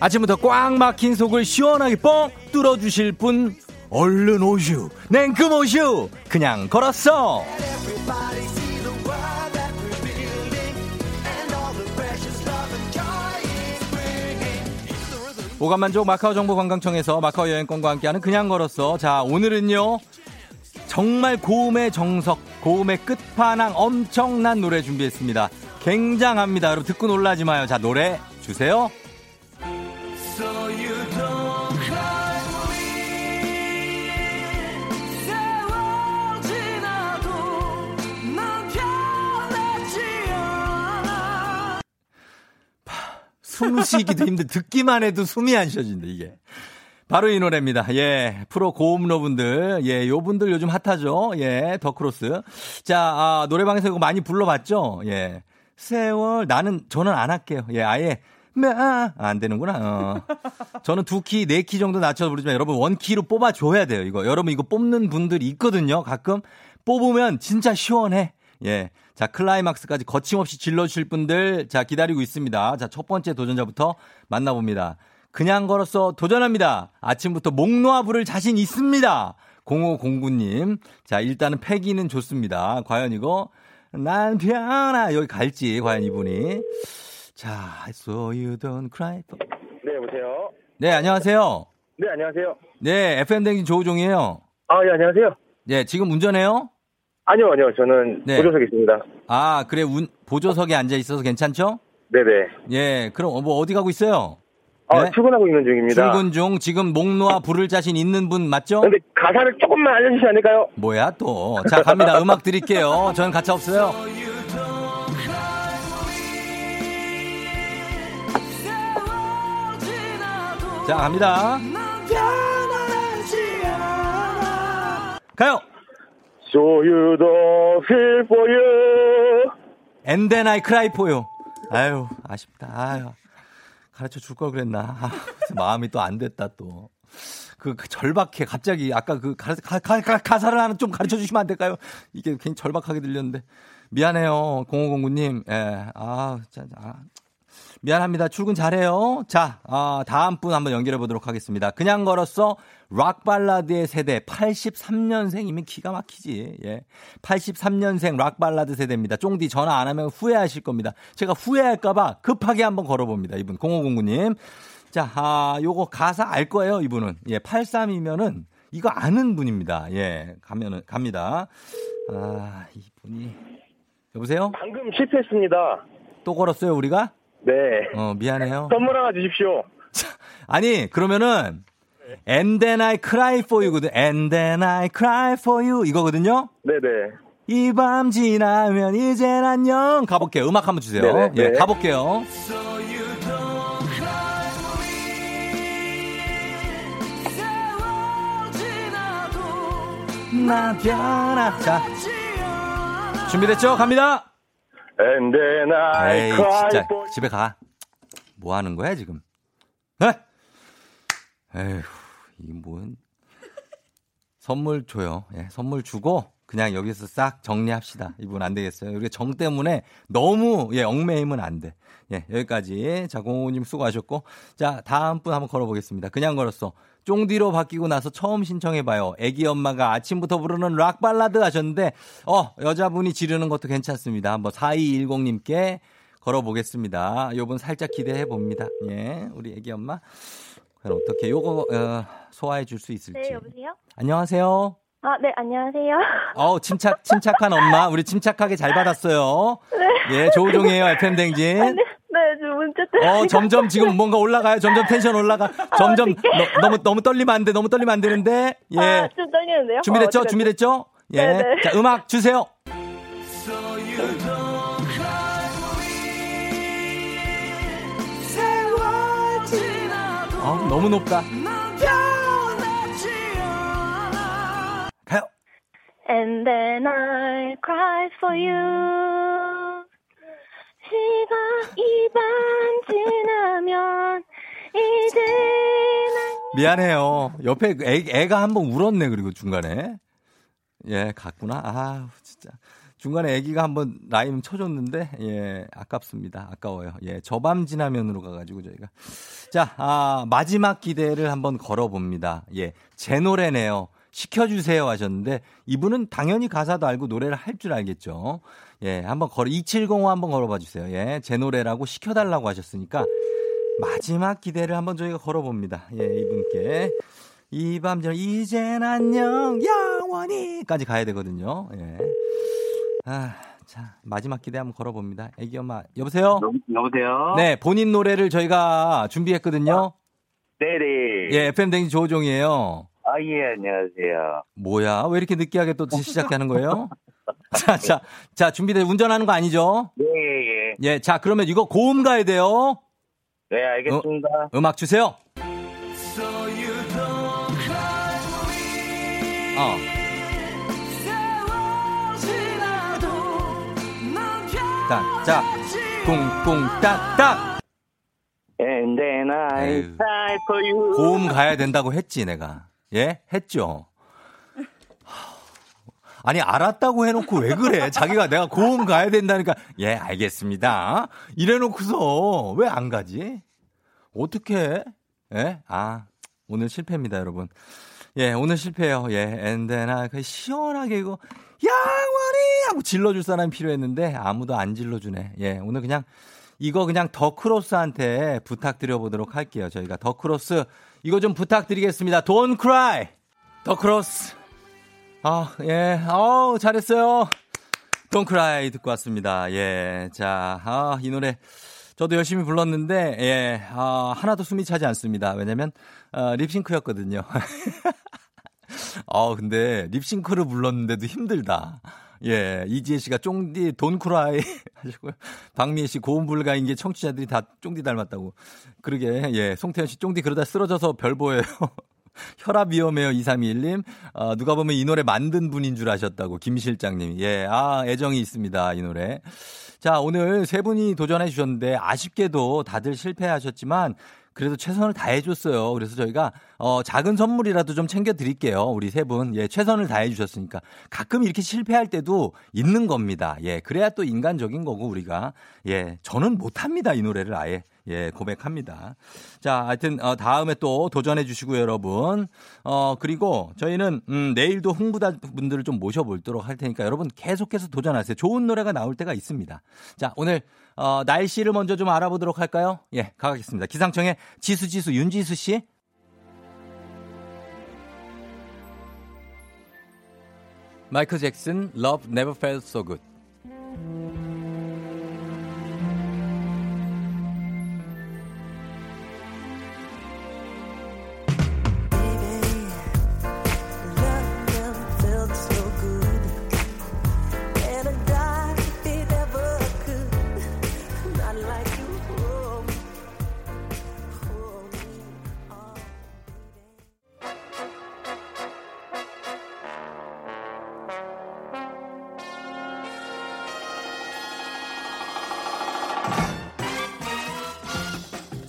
아침부터 꽉 막힌 속을 시원하게 뻥 뚫어주실 분 얼른 오슈. 냉큼 오슈. 그냥 걸었어. 오감만족 마카오 정보관광청에서 마카오 여행권과 함께하는 그냥 걸었어. 자 오늘은요. 정말 고음의 정석 고음의 끝판왕 엄청난 노래 준비했습니다. 굉장합니다. 여러분 듣고 놀라지 마요. 자 노래 주세요 숨 쉬기도 힘들, 듣기만 해도 숨이 안 쉬어진다, 이게. 바로 이 노래입니다. 예, 프로 고음러분들, 예, 요 분들 요즘 핫하죠. 예, 더크로스. 자, 아, 노래방에서 이거 많이 불러봤죠. 예, 세월, 나는, 저는 안 할게요. 예, 아예, 아, 안 되는구나. 어. 저는 두 키, 네 키 정도 낮춰서 부르지만 여러분 원키로 뽑아줘야 돼요, 이거. 여러분 이거 뽑는 분들이 있거든요, 가끔. 뽑으면 진짜 시원해. 예. 자, 클라이막스까지 거침없이 질러주실 분들, 자, 기다리고 있습니다. 자, 첫 번째 도전자부터 만나봅니다. 그냥 걸어서 도전합니다. 아침부터 목 놓아 부를 자신 있습니다. 0509님. 자, 일단은 패기는 좋습니다. 과연 이거, 난 편아. 여기 갈지, 과연 이분이. 자, so you don't cry. 네, 여보세요. 네, 안녕하세요. 네, 안녕하세요. 네, FM 댕진 조우종이에요. 아, 예, 안녕하세요. 네, 지금 운전해요? 아니요, 아니요. 저는 네. 보조석에 있습니다. 아, 그래. 운, 보조석에 앉아 있어서 괜찮죠? 네네. 예, 그럼 뭐 어디 가고 있어요? 아, 네? 출근하고 있는 중입니다. 출근 중 지금 목 놓아 부를 자신 있는 분 맞죠? 근데 가사를 조금만 알려주시면 안 될까요? 뭐야 또? 자 갑니다. 음악 드릴게요. 저는 가차 없어요. 자 갑니다. 가요. So you don't feel for you. And then I cry for you. 아유, 아쉽다. 아유. 가르쳐 줄 걸 그랬나. 아, 마음이 또 안 됐다, 또. 그, 그 절박해. 갑자기 아까 그 가, 가, 가, 가사를 하나 좀 가르쳐 주시면 안 될까요? 이게 괜히 절박하게 들렸는데. 미안해요. 0509님. 예. 아, 자, 아, 미안합니다. 출근 잘해요. 자, 아, 다음 분 한번 연결해 보도록 하겠습니다. 그냥 걸었어. 락 발라드의 세대 83년생이면 기가 막히지. 예. 83년생 락 발라드 세대입니다. 쫑디 전화 안 하면 후회하실 겁니다. 제가 후회할까 봐 급하게 한번 걸어 봅니다. 이분 0509 님. 자, 아, 요거 가사 알 거예요. 이분은. 예, 83이면은 이거 아는 분입니다. 예, 가면은 갑니다. 아, 이분이 여보세요? 방금 실패했습니다. 또 걸었어요, 우리가? 네. 어, 미안해요. 선물 하나 주십시오. 아니, 그러면은 And then I cry for you거든. And then I cry for you 이거거든요. 네네. 이 밤 지나면 이젠 안녕. 가볼게요. 음악 한번 주세요. 네네. 예, 가볼게요. 나 변하. 자, 준비됐죠? 갑니다. And then I 에이, 진짜 집에 가. 뭐 하는 거야 지금? 네? 에휴, 이뭔 선물 줘요. 예, 선물 주고 그냥 여기서 싹 정리합시다. 이분 안 되겠어요. 우리가 정 때문에 너무 예, 얽매이면 안 돼. 예, 여기까지. 자, 공호님 수고하셨고. 자, 다음 분 한번 걸어보겠습니다. 그냥 걸었어. 쫑디로 바뀌고 나서 처음 신청해봐요. 애기 엄마가 아침부터 부르는 락 발라드 하셨는데, 어, 여자분이 지르는 것도 괜찮습니다. 한번 4210님께 걸어보겠습니다. 요분 살짝 기대해 봅니다. 예, 우리 애기 엄마. 그럼 어떻게 요거 어, 소화해 줄 수 있을지. 네, 여보세요? 안녕하세요. 아, 네, 안녕하세요. 어, 침착, 침착한 엄마. 우리 침착하게 잘 받았어요. 네. 예, 조우종이에요, FM댕진. 아, 네. 네, 어, 점점 지금 뭔가 올라가요. 점점 텐션 올라가. 아, 점점, 너, 무 너무, 너무 떨리면 안 돼. 너무 떨리면 안 되는데. 아, 예. 아, 좀 떨리는데요? 준비됐죠? 어, 준비됐죠? 예. 네네. 자, 음악 주세요. 아, 너무 높다. And then I cry for you. 시간 이 반 지나면 이제 미안해요. 옆에 애, 애가 한 번 울었네, 그리고 중간에. 예, 갔구나. 아, 진짜. 중간에 애기가 한 번 라임 쳐줬는데, 예, 아깝습니다. 아까워요. 예, 저밤 지나면으로 가가지고 저희가. 자, 아, 마지막 기대를 한번 걸어봅니다. 예, 제 노래네요. 시켜주세요 하셨는데, 이분은 당연히 가사도 알고 노래를 할 줄 알겠죠. 예, 한번 걸어, 2705 한번 걸어봐 주세요. 예, 제 노래라고 시켜달라고 하셨으니까, 마지막 기대를 한번 저희가 걸어봅니다. 예, 이분께. 이 밤전 이젠 안녕 영원히까지 가야 되거든요. 예. 아, 자 마지막 기대 한번 걸어봅니다. 애기 엄마 여보세요. 여보세요. 네, 본인 노래를 저희가 준비했거든요. 네네. 예, FM 댕지 조종이에요. 아, 예, 안녕하세요. 뭐야? 왜 이렇게 느끼하게 또 시작하는 거예요? 자, 자, 자, 준비돼. 운전하는 거 아니죠? 네, 예, 예. 자, 그러면 이거 고음 가야 돼요. 네, 알겠습니다. 어, 음악 주세요. 어. 딱, 자, 꿍꿍, 딱, 딱. And then I cry for you. 고음 가야 된다고 했지, 내가. 예? 했죠. 아니, 알았다고 해놓고 왜 그래? 자기가 내가 고음 가야 된다니까, 예, 알겠습니다. 이래 놓고서 왜 안 가지? 어떻게? 예? 아, 오늘 실패입니다, 여러분. 예, 오늘 실패요. 예, 엔데나, 그 시원하게 이거, 양원이! 하고 질러줄 사람이 필요했는데, 아무도 안 질러주네. 예, 오늘 그냥, 이거 그냥 더 크로스한테 부탁드려 보도록 할게요. 저희가 더 크로스, 이거 좀 부탁드리겠습니다. Don't cry! 더 크로스. 아, 예, 어우, 잘했어요. Don't cry 듣고 왔습니다. 예, 자, 아, 이 노래. 저도 열심히 불렀는데, 예, 아, 하나도 숨이 차지 않습니다. 왜냐면, 어, 립싱크였거든요. 어, 근데 립싱크를 불렀는데도 힘들다. 예, 이지혜 씨가 쫑디 돈크라이 하시고요. 박미애 씨 고음 불가인 게 청취자들이 다 쫑디 닮았다고. 그러게, 예, 송태현 씨 쫑디 그러다 쓰러져서 별 보여요. 혈압 위험해요, 2321님. 어, 누가 보면 이 노래 만든 분인 줄 아셨다고, 김 실장님. 예, 아, 애정이 있습니다, 이 노래. 자, 오늘 세 분이 도전해 주셨는데, 아쉽게도 다들 실패하셨지만, 그래도 최선을 다해줬어요. 그래서 저희가 어 작은 선물이라도 좀 챙겨드릴게요. 우리 세 분. 예, 최선을 다해주셨으니까 가끔 이렇게 실패할 때도 있는 겁니다. 예, 그래야 또 인간적인 거고 우리가 예, 저는 못합니다 이 노래를 아예. 예, 고백합니다. 자, 하여튼, 어, 다음에 또 도전해 주시고요, 여러분. 어, 그리고 저희는, 음, 내일도 홍보다 분들을 좀 모셔보도록 할 테니까 여러분 계속해서 도전하세요. 좋은 노래가 나올 때가 있습니다. 자, 오늘, 어, 날씨를 먼저 좀 알아보도록 할까요? 예, 가겠습니다. 기상청의 지수 지수 윤지수 씨. 마이클 잭슨, Love Never Felt So Good.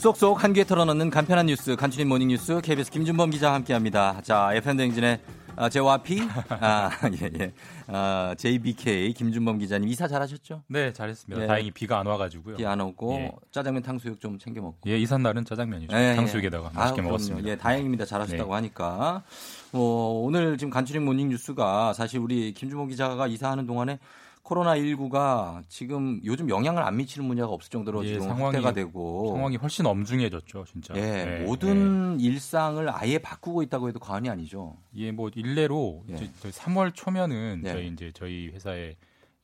쏙쏙 한 귀에 털어넣는 간편한 뉴스 간추린 모닝 뉴스 KBS 김준범 기자와 함께합니다. 자 FM 대행진의 아, JYP 아, 예, 예. 아, JBK 김준범 기자님 이사 잘하셨죠? 네 잘했습니다. 예. 다행히 비가 안 와가지고요. 비 안 오고 예. 짜장면 탕수육 좀 챙겨 먹고. 예 이삿 날은 짜장면이죠. 예, 예. 탕수육에다가 맛있게 아유, 그럼요. 먹었습니다. 예, 다행입니다. 잘하셨다고 네. 하니까. 뭐 오늘 지금 간추린 모닝 뉴스가 사실 우리 김준범 기자가 이사하는 동안에 코로나19가 지금 요즘 영향을 안 미치는 문제가 없을 정도로 예, 지금 상황이- 확대가 되고 상황이 훨씬 엄중해졌죠, 진짜. 예, 네, 모든 일상을 아예 바꾸고 있다고 해도 과언이 아니죠. 예, 뭐 일례로 예. 저희 3월 초면은 네. 저희 이제 저희 회사에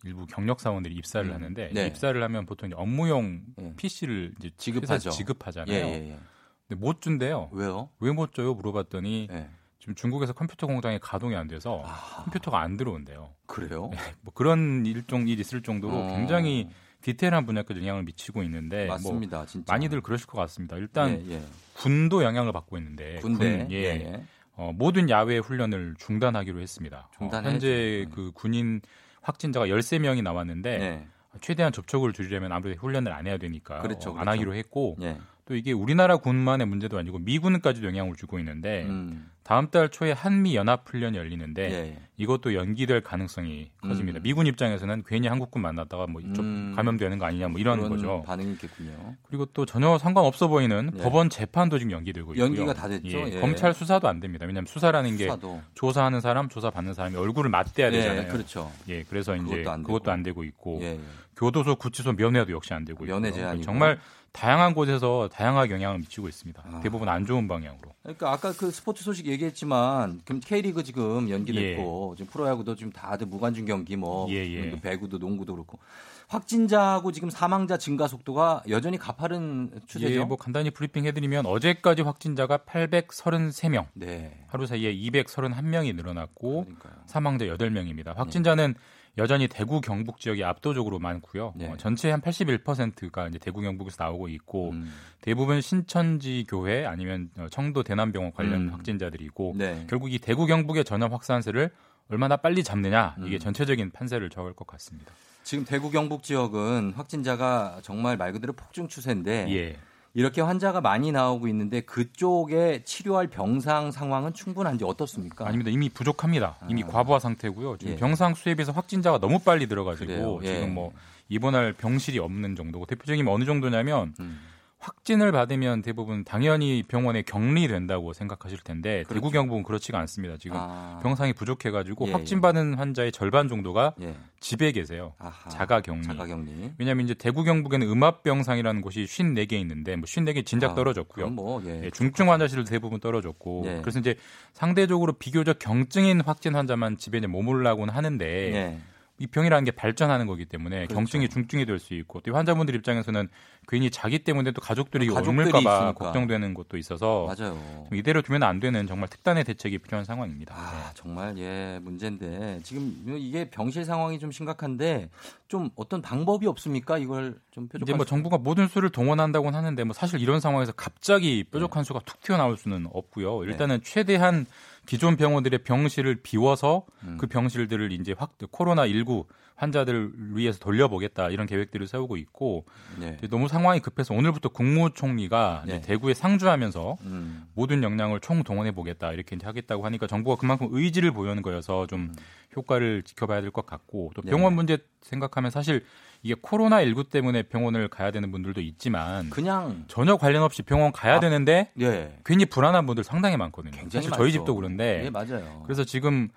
일부 경력 사원들이 입사를 음. 하는데 네. 입사를 하면 보통 업무용 예. PC를 이제 지급하죠. 지급하잖아요. 예, 예, 예. 근데 못 준대요. 왜요? 왜 못 줘요? 물어봤더니 예. 지금 중국에서 컴퓨터 공장이 가동이 안 돼서 아. 컴퓨터가 안 들어온대요. 그래요? 뭐 그런 일종 일이 있을 정도로 어. 굉장히 디테일한 분야까지 영향을 미치고 있는데 뭐 맞습니다. 진짜. 많이들 그러실 것 같습니다. 일단 예, 예. 군도 영향을 받고 있는데 군대 군, 예. 예. 어, 모든 야외 훈련을 중단하기로 했습니다. 어, 중단해야죠. 현재 네. 그 군인 확진자가 13명이 나왔는데 네. 최대한 접촉을 줄이려면 아무래도 훈련을 안 해야 되니까 그렇죠, 어, 안 그렇죠. 하기로 했고 예. 또 이게 우리나라 군만의 문제도 아니고 미군까지도 영향을 주고 있는데 음. 다음 달 초에 한미 연합 훈련이 열리는데 예. 이것도 연기될 가능성이 커집니다. 음. 미군 입장에서는 괜히 한국군 만났다가 뭐 이쪽 음. 감염되는 거 아니냐 뭐 이런 거죠. 반응이 있겠군요. 그리고 또 전혀 상관없어 보이는 예. 법원 재판도 지금 연기되고 있고요. 연기가 다 됐죠. 예, 예. 검찰 수사도 안 됩니다. 왜냐하면 수사라는 게 수사도. 조사하는 사람, 조사 받는 사람이 얼굴을 맞대야 예, 되잖아요. 그렇죠. 예, 그래서 이제 그것도 안 그것도 되고. 안 되고 있고 예, 예. 교도소, 구치소, 면회도 역시 안 되고 면회. 제한이고. 정말 다양한 곳에서 다양하게 영향을 미치고 있습니다. 아. 대부분 안 좋은 방향으로. 그러니까 아까 그 스포츠 소식 얘기했지만 그럼 K리그 지금 연기됐고 지금 프로야구도 지금 다들 무관중 경기 뭐 예, 예. 배구도 농구도 그렇고 확진자하고 지금 사망자 증가 속도가 여전히 가파른 추세죠. 예, 뭐 간단히 브리핑 해드리면 어제까지 확진자가 833명, 네. 하루 사이에 231명이 늘어났고 그러니까요. 사망자 8명입니다. 확진자는 여전히 대구 경북 지역이 압도적으로 많고요. 네. 어, 전체 한 81%가 이제 대구 경북에서 나오고 있고 음. 대부분 신천지 교회 아니면 어, 청도 대남병원 관련 음. 확진자들이고 네. 결국 이 대구 경북의 전염 확산세를 얼마나 빨리 잡느냐 이게 음. 전체적인 판세를 정할 것 같습니다. 지금 대구 경북 지역은 확진자가 정말 말 그대로 폭증 추세인데 예. 이렇게 환자가 많이 나오고 있는데 그쪽에 치료할 병상 상황은 충분한지 어떻습니까? 아닙니다. 이미 부족합니다. 이미 아. 과부하 상태고요. 지금 예. 병상 수에 비해서 확진자가 너무 빨리 들어가지고? 예. 지금 뭐 입원할 병실이 없는 정도고 대표적인 어느 정도냐면 음. 확진을 받으면 대부분 당연히 병원에 격리된다고 생각하실 텐데 그렇죠. 대구 경북은 그렇지가 않습니다. 지금 아. 병상이 부족해가지고 예, 확진받은 환자의 절반 정도가 예. 집에 계세요. 아하. 자가 격리. 자가격리. 왜냐하면 이제 대구 경북에는 음압병상이라는 곳이 54개 있는데 뭐 54개 진작 아, 떨어졌고요. 뭐 예. 예, 중증 환자실도 대부분 떨어졌고 예. 그래서 이제 상대적으로 비교적 경증인 확진 환자만 집에 이제 머물라고는 하는데 예. 이 병이라는 게 발전하는 거기 때문에 그렇죠. 경증이 중증이 될 수 있고 또 환자분들 입장에서는 괜히 자기 때문에 또 가족들이 가족들이 옮을까봐. 걱정되는 것도 있어서 맞아요. 좀 이대로 두면 안 되는 정말 특단의 대책이 필요한 상황입니다. 네. 아, 정말 예, 문제인데 지금 이게 병실 상황이 좀 심각한데 좀 어떤 방법이 없습니까? 이걸 좀 뾰족한 이제 뭐 정부가 모든 수를 동원한다고는 하는데 뭐 사실 이런 상황에서 갑자기 뾰족한 수가 툭 튀어나올 수는 없고요. 네. 일단은 최대한 기존 병원들의 병실을 비워서 음. 그 병실들을 이제 확 코로나 19 환자들을 위해서 돌려보겠다 이런 계획들을 세우고 있고 네. 너무 상황이 급해서 오늘부터 국무총리가 네. 대구에 상주하면서 음. 모든 역량을 총 동원해 보겠다 이렇게 이제 하겠다고 하니까 정부가 그만큼 의지를 보이는 거여서 좀 효과를 지켜봐야 될 것 같고 또 음. 네. 병원 문제 생각하면 사실 이게 코로나 19 때문에 병원을 가야 되는 분들도 있지만 그냥 전혀 관련 없이 병원 가야 아, 되는데 예. 괜히 불안한 분들 상당히 많거든요. 사실 저희 많죠. 집도 그런데 예, 맞아요. 그래서 지금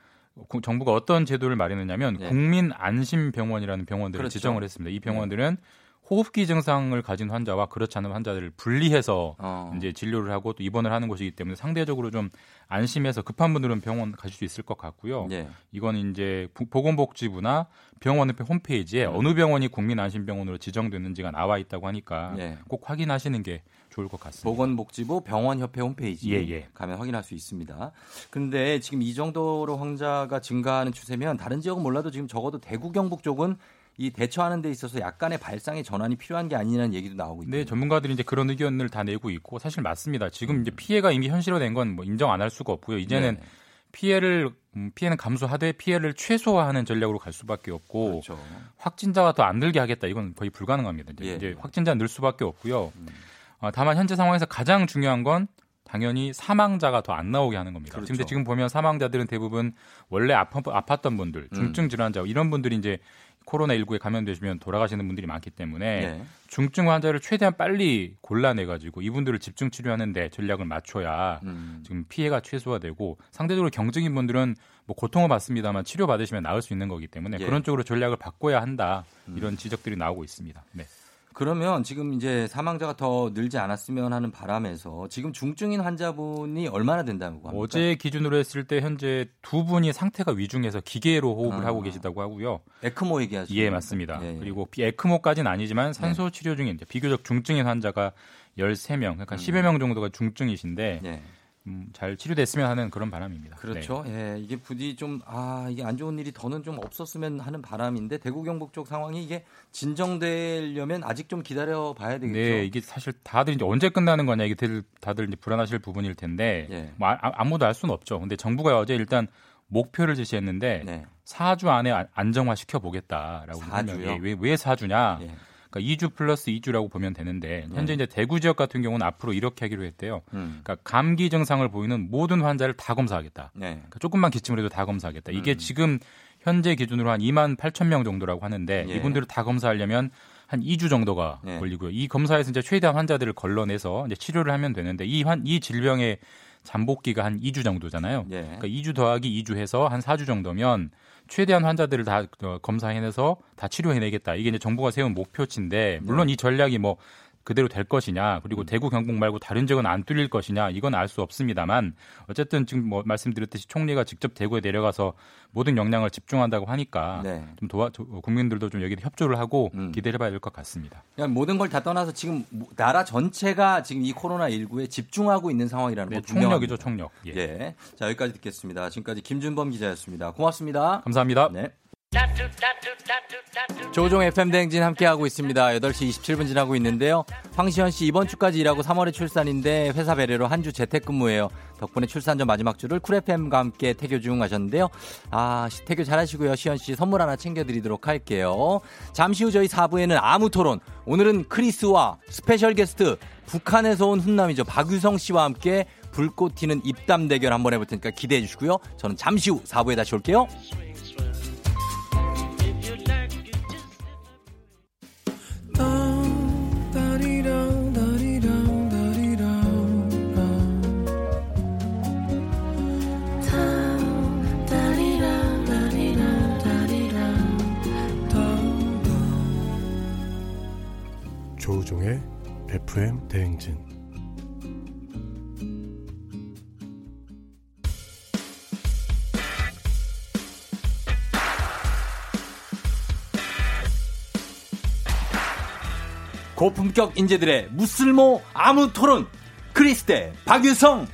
구- 정부가 어떤 제도를 마련했냐면 네. 국민 안심 병원이라는 병원들을 그렇죠. 지정을 했습니다. 이 병원들은 호흡기 증상을 가진 환자와 그렇지 않은 환자들을 분리해서 어. 이제 진료를 하고 또 입원을 하는 곳이기 때문에 상대적으로 좀 안심해서 급한 분들은 병원 가실 수 있을 것 같고요. 예. 이건 이제 부- 보건복지부나 병원 홈페이지에 음. 어느 병원이 국민안심병원으로 지정됐는지가 나와 있다고 하니까 예. 꼭 확인하시는 게 좋을 것 같습니다. 보건복지부 병원협회 홈페이지 예, 예. 가면 확인할 수 있습니다. 그런데 지금 이 정도로 환자가 증가하는 추세면 다른 지역은 몰라도 지금 적어도 대구 경북 쪽은 이 대처하는 데 있어서 약간의 발상의 전환이 필요한 게 아니냐는 얘기도 나오고 있고. 네, 전문가들이 이제 그런 의견을 다 내고 있고 사실 맞습니다. 지금 이제 피해가 이미 현실화된 건 뭐 인정 안 할 수가 없고요. 이제는 네. 피해를 음, 피해는 감소하되 피해를 최소화하는 전략으로 갈 수밖에 없고 그렇죠. 확진자가 더 안 늘게 하겠다 이건 거의 불가능합니다. 이제, 예. 이제 확진자 늘 수밖에 없고요. 음. 어, 다만 현재 상황에서 가장 중요한 건 당연히 사망자가 더 안 나오게 하는 겁니다. 그렇죠. 지금 보면 사망자들은 대부분 원래 아팠던 분들, 음. 중증 질환자 이런 분들이 이제 코로나 19에 감염되시면 돌아가시는 분들이 많기 때문에 네. 중증 환자를 최대한 빨리 골라내 가지고 이분들을 집중 치료하는데 전략을 맞춰야 음. 지금 피해가 최소화되고 상대적으로 경증인 분들은 뭐 고통을 받습니다만 치료 받으시면 나을 수 있는 거기 때문에 예. 음. 그런 쪽으로 전략을 바꿔야 한다 이런 지적들이 나오고 있습니다. 네. 그러면 지금 이제 사망자가 더 늘지 않았으면 하는 바람에서 지금 중증인 환자분이 얼마나 된다고 합니까? 어제 기준으로 했을 때 현재 두 분이 상태가 위중해서 기계로 호흡을 아. 하고 계시다고 하고요. 에크모 얘기하시죠? 예, 맞습니다. 예, 예. 그리고 비- 에크모까지는 아니지만 산소 치료 중인 비교적 중증인 환자가 13명, 그러니까 음. 10여 명 정도가 중증이신데 예. 음, 잘 치료됐으면 하는 그런 바람입니다. 그렇죠. 네. 예, 이게 부디 좀 아 이게 안 좋은 일이 더는 좀 없었으면 하는 바람인데 대구 경북 쪽 상황이 이게 진정되려면 아직 좀 기다려 봐야 되겠죠. 네, 이게 사실 다들 이제 언제 끝나는 거냐 이게 다들 이제 불안하실 부분일 텐데 예. 뭐 아, 무도알 수는 없죠. 근데 정부가 어제 일단 목표를 제시했는데 네. 4주 안에 안정화 시켜 보겠다라고 4주요? 왜, 왜 4주냐? 예. 그러니까 2주 플러스 2주라고 보면 되는데 현재 네. 이제 대구 지역 같은 경우는 앞으로 이렇게 하기로 했대요. 음. 그러니까 감기 증상을 보이는 모든 환자를 다 검사하겠다. 네. 그러니까 조금만 기침을 해도 다 검사하겠다. 이게 음. 지금 현재 기준으로 한 2만 8천 명 정도라고 하는데 예. 이분들을 다 검사하려면 한 2주 정도가 예. 걸리고요. 이 검사에서 이제 최대한 환자들을 걸러내서 이제 치료를 하면 되는데 이, 환, 이 질병의 잠복기가 한 2주 정도잖아요. 예. 그러니까 2주 더하기 2주 해서 한 4주 정도면 최대한 환자들을 다 어, 검사해내서 다 치료해내겠다. 이게 이제 정부가 세운 목표치인데 물론 이 전략이 뭐 그대로 될 것이냐 그리고 음. 대구 경북 말고 다른 지역은 안 뚫릴 것이냐 이건 알 수 없습니다만 어쨌든 지금 뭐 말씀드렸듯이 총리가 직접 대구에 내려가서 모든 역량을 집중한다고 하니까 네. 좀 도와 국민들도 좀 여기에 협조를 하고 음. 기대를 해봐야 될 것 같습니다. 그냥 모든 걸 다 떠나서 지금 나라 전체가 지금 이 코로나 19에 집중하고 있는 상황이라는 네, 총력이죠 총력. 예. 예. 자 여기까지 듣겠습니다. 지금까지 김준범 기자였습니다. 고맙습니다. 감사합니다. 네. 조종 FM 대행진 함께하고 있습니다. 8시 27분 지나고 있는데요. 황시현 씨 이번 주까지 일하고 3월에 출산인데 회사 배려로 한 주 재택근무예요. 덕분에 출산 전 마지막 주를 쿨FM과 함께 태교 중 하셨는데요. 아, 태교 잘하시고요. 시현 씨 선물 하나 챙겨드리도록 할게요. 잠시 후 저희 4부에는 아무 토론. 오늘은 크리스와 스페셜 게스트 북한에서 온 훈남이죠. 박유성 씨와 함께 불꽃 튀는 입담 대결 한번 해볼 테니까 기대해 주시고요. 저는 잠시 후 4부에 다시 올게요. FM 대행진. 고품격 인재들의 무슬모 아무 토론. 크리스대 박유성.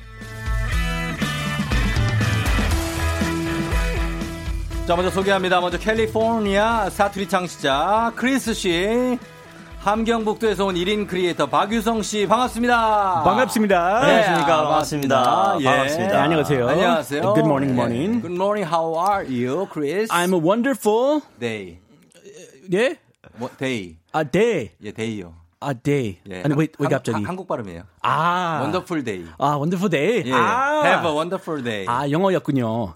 자 먼저 소개합니다. 먼저 캘리포니아 사투리 창시자 크리스 씨 함경북도에서 온 1인 크리에이터 박유성 씨 반갑습니다. 반갑습니다. 네, 안녕하십니까. 반갑습니다. 예. 반갑습니다. 네, 안녕하세요. 안녕하세요. Good morning, morning. Good morning. How are you, Chris? I'm a wonderful day. 예? 뭐, day. 아, day. 예, day요. 아, day. 예. 아니, 왜, 왜 갑자기? 한, 한국 발음이에요. 아. wonderful day. 아, wonderful day. 예. 아. have a wonderful day. 아, 영어였군요.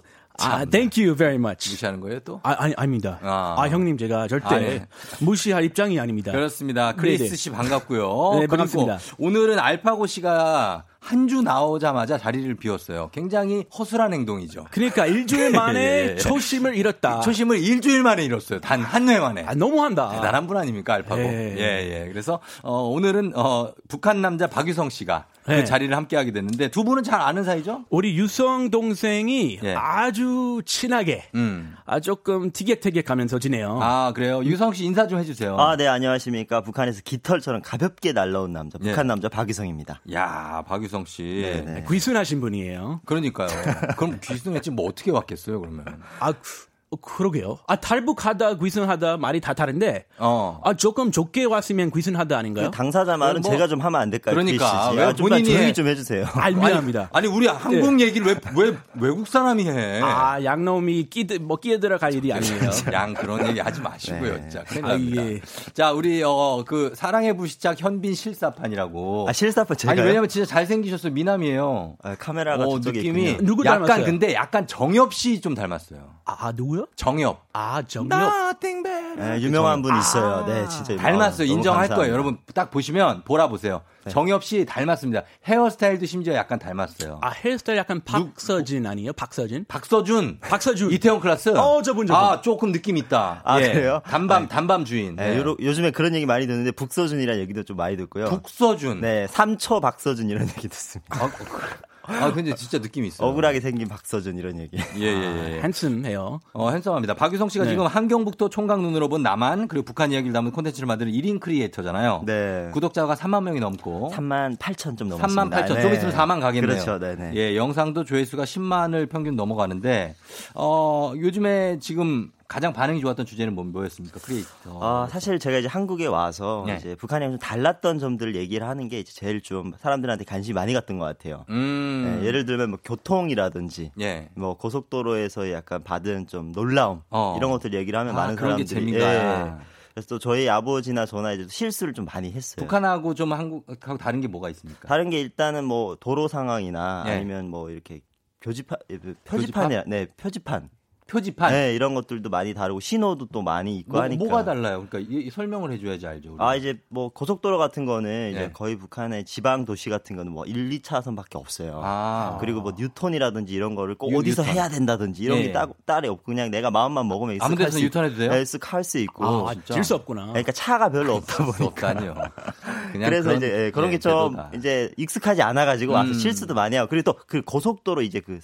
아, thank you very much. 무시하는 거예요 또? 아, 아니, 아닙니다. 아, 아 형님 제가 절대 아, 네. 무시할 입장이 아닙니다. 그렇습니다. 크리스 네네. 씨 반갑고요. 네, 반갑습니다. 오늘은 알파고 씨가 한 주 나오자마자 자리를 비웠어요. 굉장히 허술한 행동이죠. 그러니까 일주일 만에 예. 초심을 잃었다. 초심을 일주일 만에 잃었어요. 단 한 회 만에. 아, 너무한다. 대단한 분 아닙니까, 알파고? 예, 예. 예. 그래서 어, 오늘은 어, 북한 남자 박유성 씨가 그 네. 자리를 함께 하게 됐는데 두 분은 잘 아는 사이죠? 우리 유성 동생이 예. 아주 친하게 음. 아 조금 티격태격하면서 지내요. 아 그래요? 유성 씨 인사 좀 해주세요. 아 네 안녕하십니까 북한에서 깃털처럼 가볍게 날라온 남자 예. 북한 남자 박유성입니다. 야 박유성 씨 네네. 귀순하신 분이에요. 그러니까요. 그럼 귀순했지 뭐 어떻게 왔겠어요 그러면? 아 어, 그러게요. 아 탈북하다 귀순하다 말이 다 다른데 어. 아 조금 좁게 왔으면 귀순하다 아닌가요? 그 당사자 말은 뭐, 제가 좀 하면 안 될까요? 그러니까 왜 아, 본인이 조용히 좀 해주세요. 아, 미안합니다. 아니, 아니 우리 한국 네. 얘기를 왜, 왜 외국 사람이 해? 아 양놈이 끼드 뭐 끼어 들어갈 일이 아니에요. 양 그런 얘기 하지 마시고요, 네. 진짜. 아, 예. 자 우리 어그 사랑의 부시작 현빈 실사판이라고. 아 실사판 제가 아니 왜냐면 진짜 잘 생기셨어요 미남이에요. 아, 카메라가 어, 느낌이 있군요. 누구 약간 닮았어요? 근데 약간 정엽 씨 좀 닮았어요. 아 누구요? 정엽. 아, 정엽. 네, 유명한 분 있어요. 네, 진짜 닮았어요. 인정할 감사합니다. 거예요. 여러분 딱 보시면 보라 보세요. 네. 정엽 씨 닮았습니다. 헤어스타일도 심지어 약간 닮았어요. 아, 헤어스타일 약간 박서진 아니에요? 박서진? 박서준. 박서준. 이태원 클라스. 어, 저분 저분. 아, 조금 느낌 있다. 아, 예. 그래요? 단밤 네. 단밤 주인. 네. 요, 요즘에 그런 얘기 많이 듣는데 북서준이라는 얘기도 좀 많이 듣고요. 북서준. 네, 삼초 박서준 이런 얘기 듣습니다. 아, 아, 근데 진짜 느낌이 있어요. 억울하게 생긴 박서준 이런 얘기. 예, 예, 예. 핸섬해요. 어, 핸섬합니다. 박유성 씨가 네. 지금 한경북도 총각 눈으로 본 남한 그리고 북한 이야기를 담은 콘텐츠를 만드는 1인 크리에이터잖아요. 네. 구독자가 3만 명이 넘고 3만 8천 좀 넘었습니다. 3만 8천. 네. 좀 있으면 4만 가겠네요. 그렇죠. 네, 네. 예, 영상도 조회수가 10만을 평균 넘어가는데 어, 요즘에 지금 가장 반응이 좋았던 주제는 뭐, 뭐였습니까? 크리에이터. 어, 사실 제가 이제 한국에 와서 네. 이제 북한이랑 좀 달랐던 점들을 얘기를 하는 게 이제 제일 좀 사람들한테 관심이 많이 갔던 것 같아요. 음. 네, 예를 들면 뭐 교통이라든지 예. 뭐 고속도로에서 약간 받은 좀 놀라움 어. 이런 것들 얘기를 하면 아, 많은 사람들이. 예. 그래서 또 저희 아버지나 저나 이제 실수를 좀 많이 했어요. 북한하고 좀 한국하고 다른 게 뭐가 있습니까? 다른 게 일단은 뭐 도로 상황이나 예. 아니면 뭐 이렇게 교집판 표지판에 네 표지판 표지판. 네, 이런 것들도 많이 다르고 신호도 또 많이 있고 뭐, 하니까. 뭐가 달라요? 그러니까 이, 설명을 해줘야지 알죠. 우리가. 아 이제 뭐 고속도로 같은 거는 이제 네. 거의 북한의 지방 도시 같은 거는 뭐 1, 2차선밖에 없어요. 아. 그리고 뭐 뉴턴이라든지 이런 거를 꼭 어디서 뉴턴. 해야 된다든지 이런 네. 게 따, 딸이 없고 그냥 내가 마음만 먹으면 아무 데서 뉴턴해도 돼요? 네, 할수 있고. 아, 질수 없구나. 그러니까 차가 별로 없다 보니까. 아니요. 그래서 그런, 이제 예, 그런 네, 게좀 이제 익숙하지 않아 가지고 와서 음. 실수도 많이 하고 그리고 또 그 고속도로 이제 그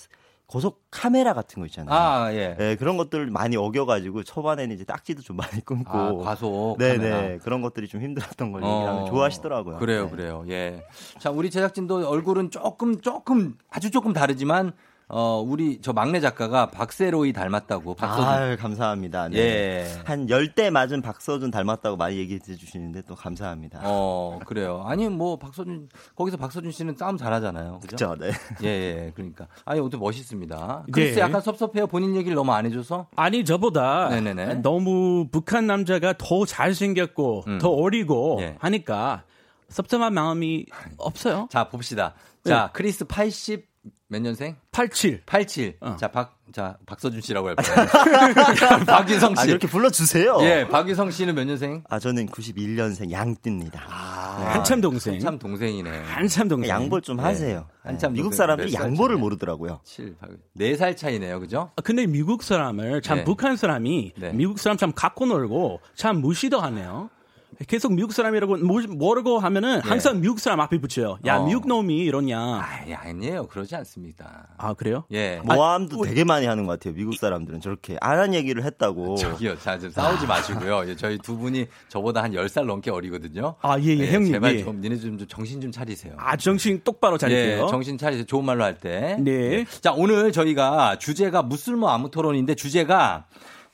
고속 카메라 같은 거 있잖아요. 아, 예. 네, 그런 것들 많이 어겨가지고 초반에는 이제 딱지도 좀 많이 끊고. 아, 과속. 네네. 네. 그런 것들이 좀 힘들었던 걸 어, 좋아하시더라고요. 그래요, 네. 그래요. 예. 자, 우리 제작진도 얼굴은 조금, 조금, 아주 조금 다르지만 어, 우리 저 막내 작가가 박세로이 닮았다고. 박서준. 아, 감사합니다. 네. 예. 한열대 맞은 박서준 닮았다고 많이 얘기해 주시는데 또 감사합니다. 어, 그래요. 아니 뭐 박서준 거기서 박서준 씨는 싸움 잘하잖아요. 그죠? 네. 예, 예. 그러니까. 아니, 오늘 멋있습니다. 글쎄 네. 약간 섭섭해요. 본인 얘기를 너무 안 해 줘서. 아니, 저보다 네네네. 너무 북한 남자가 더 잘생겼고 음. 더 어리고 예. 하니까 섭섭한 마음이 없어요. 자, 봅시다. 자, 네. 크리스 80 몇 년생? 87. 87. 어. 자, 박, 자, 박서준 씨라고 할까요? 박유성 씨. 아, 이렇게 불러주세요. 예, 박유성 씨는 몇 년생? 아, 저는 91년생 양띠입니다. 아, 네. 한참 동생. 한참 동생이네. 한참 동생. 양보 좀 네. 하세요. 네. 한참 미국 사람들이 양보를 모르더라고요. 7, 4살 차이네요, 그죠? 아, 근데 미국 사람을 참 네. 북한 사람이 네. 미국 사람 참 갖고 놀고 참 무시도 하네요. 계속 미국 사람이라고 모르고 하면은 네. 항상 미국 사람 앞에 붙여요. 야, 어. 미국 놈이 이러냐. 아, 아니에요. 그러지 않습니다. 아, 그래요? 예. 모함도 아, 되게 많이 하는 것 같아요. 미국 사람들은 저렇게 안 한 얘기를 했다고. 저기요. 자, 좀 싸우지 아. 마시고요. 저희 두 분이 저보다 한 10살 넘게 어리거든요. 아, 예, 예, 네, 형님. 제발 예. 좀 니네 좀, 좀 정신 좀 차리세요. 아, 정신 똑바로 차리세요. 예, 정신 차리세요. 좋은 말로 할 때. 네. 네. 자, 오늘 저희가 주제가 무슬모 아무 토론인데 주제가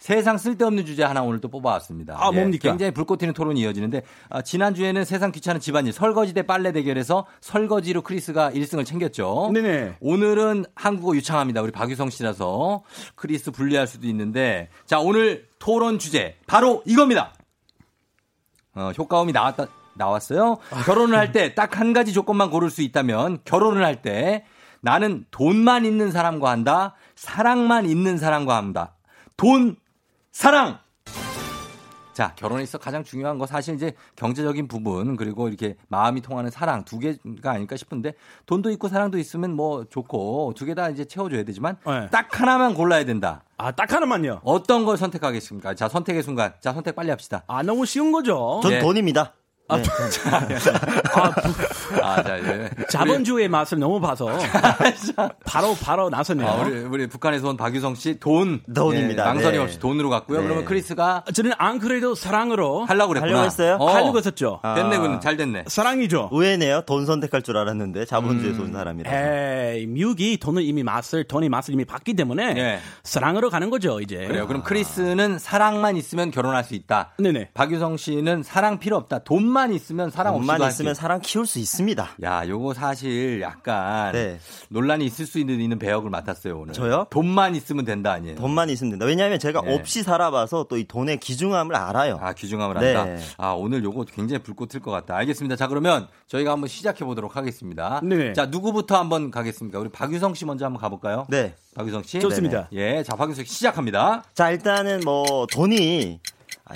세상 쓸데없는 주제 하나 오늘 또 뽑아왔습니다. 아, 뭡니까? 예, 굉장히 불꽃 튀는 토론이 이어지는데 아, 지난주에는 세상 귀찮은 집안일 설거지 대 빨래 대결에서 설거지로 크리스가 1승을 챙겼죠. 네네. 오늘은 한국어 유창합니다. 우리 박유성 씨라서 크리스 불리할 수도 있는데 자, 오늘 토론 주제 바로 이겁니다. 어, 효과음이 나왔다 나왔어요. 결혼을 할 때 딱 한 가지 조건만 고를 수 있다면 결혼을 할 때 나는 돈만 있는 사람과 한다. 사랑만 있는 사람과 한다. 돈 사랑! 자, 결혼에 있어 가장 중요한 거 사실 이제 경제적인 부분 그리고 이렇게 마음이 통하는 사랑 두 개가 아닐까 싶은데 돈도 있고 사랑도 있으면 뭐 좋고 두 개 다 이제 채워줘야 되지만 네. 딱 하나만 골라야 된다. 아, 딱 하나만요. 어떤 걸 선택하겠습니까? 자, 선택의 순간. 자, 선택 빨리 합시다. 아, 너무 쉬운 거죠. 전 네. 돈입니다. 아, 네. 아, 아, 자, 예. 자본주의 맛을 너무 봐서 바로 바로 나섰네요. 아, 우리 우리 북한에서 온 박유성 씨 돈, 돈입니다. 예, 망설임 없이 네. 돈으로 갔고요. 네. 그러면 크리스가 저는 안 그래도 사랑으로 하려고 그랬구나. 하려고 했어요? 어. 하려고 했었죠. 아. 됐네, 그는 잘 됐네. 사랑이죠. 의외네요. 돈 선택할 줄 알았는데 자본주의에서 음. 온 사람이라. 에이, 미국이 돈을 이미 맛을 돈의 맛을 이미 봤기 때문에 네. 사랑으로 가는 거죠 이제. 그래요. 그럼 크리스는 사랑만 있으면 결혼할 수 있다. 네네. 박유성 씨는 사랑 필요 없다. 돈만 있으면 사랑 돈만 있으면 사랑 키울 수 있습니다. 야, 요거 사실 약간 네. 논란이 있을 수 있는, 있는 배역을 맡았어요, 오늘. 저요? 돈만 있으면 된다 아니에요? 돈만 있으면 된다. 왜냐하면 제가 네. 없이 살아봐서 또 이 돈의 귀중함을 알아요. 아, 귀중함을 네. 안다? 아, 오늘 요거 굉장히 불꽃 튈 것 같다. 알겠습니다. 자, 그러면 저희가 한번 시작해 보도록 하겠습니다. 네. 자, 누구부터 한번 가겠습니까? 우리 박유성 씨 먼저 한번 가볼까요? 네. 박유성 씨. 좋습니다. 네네. 예, 자, 박유성 씨 시작합니다. 자, 일단은 뭐 돈이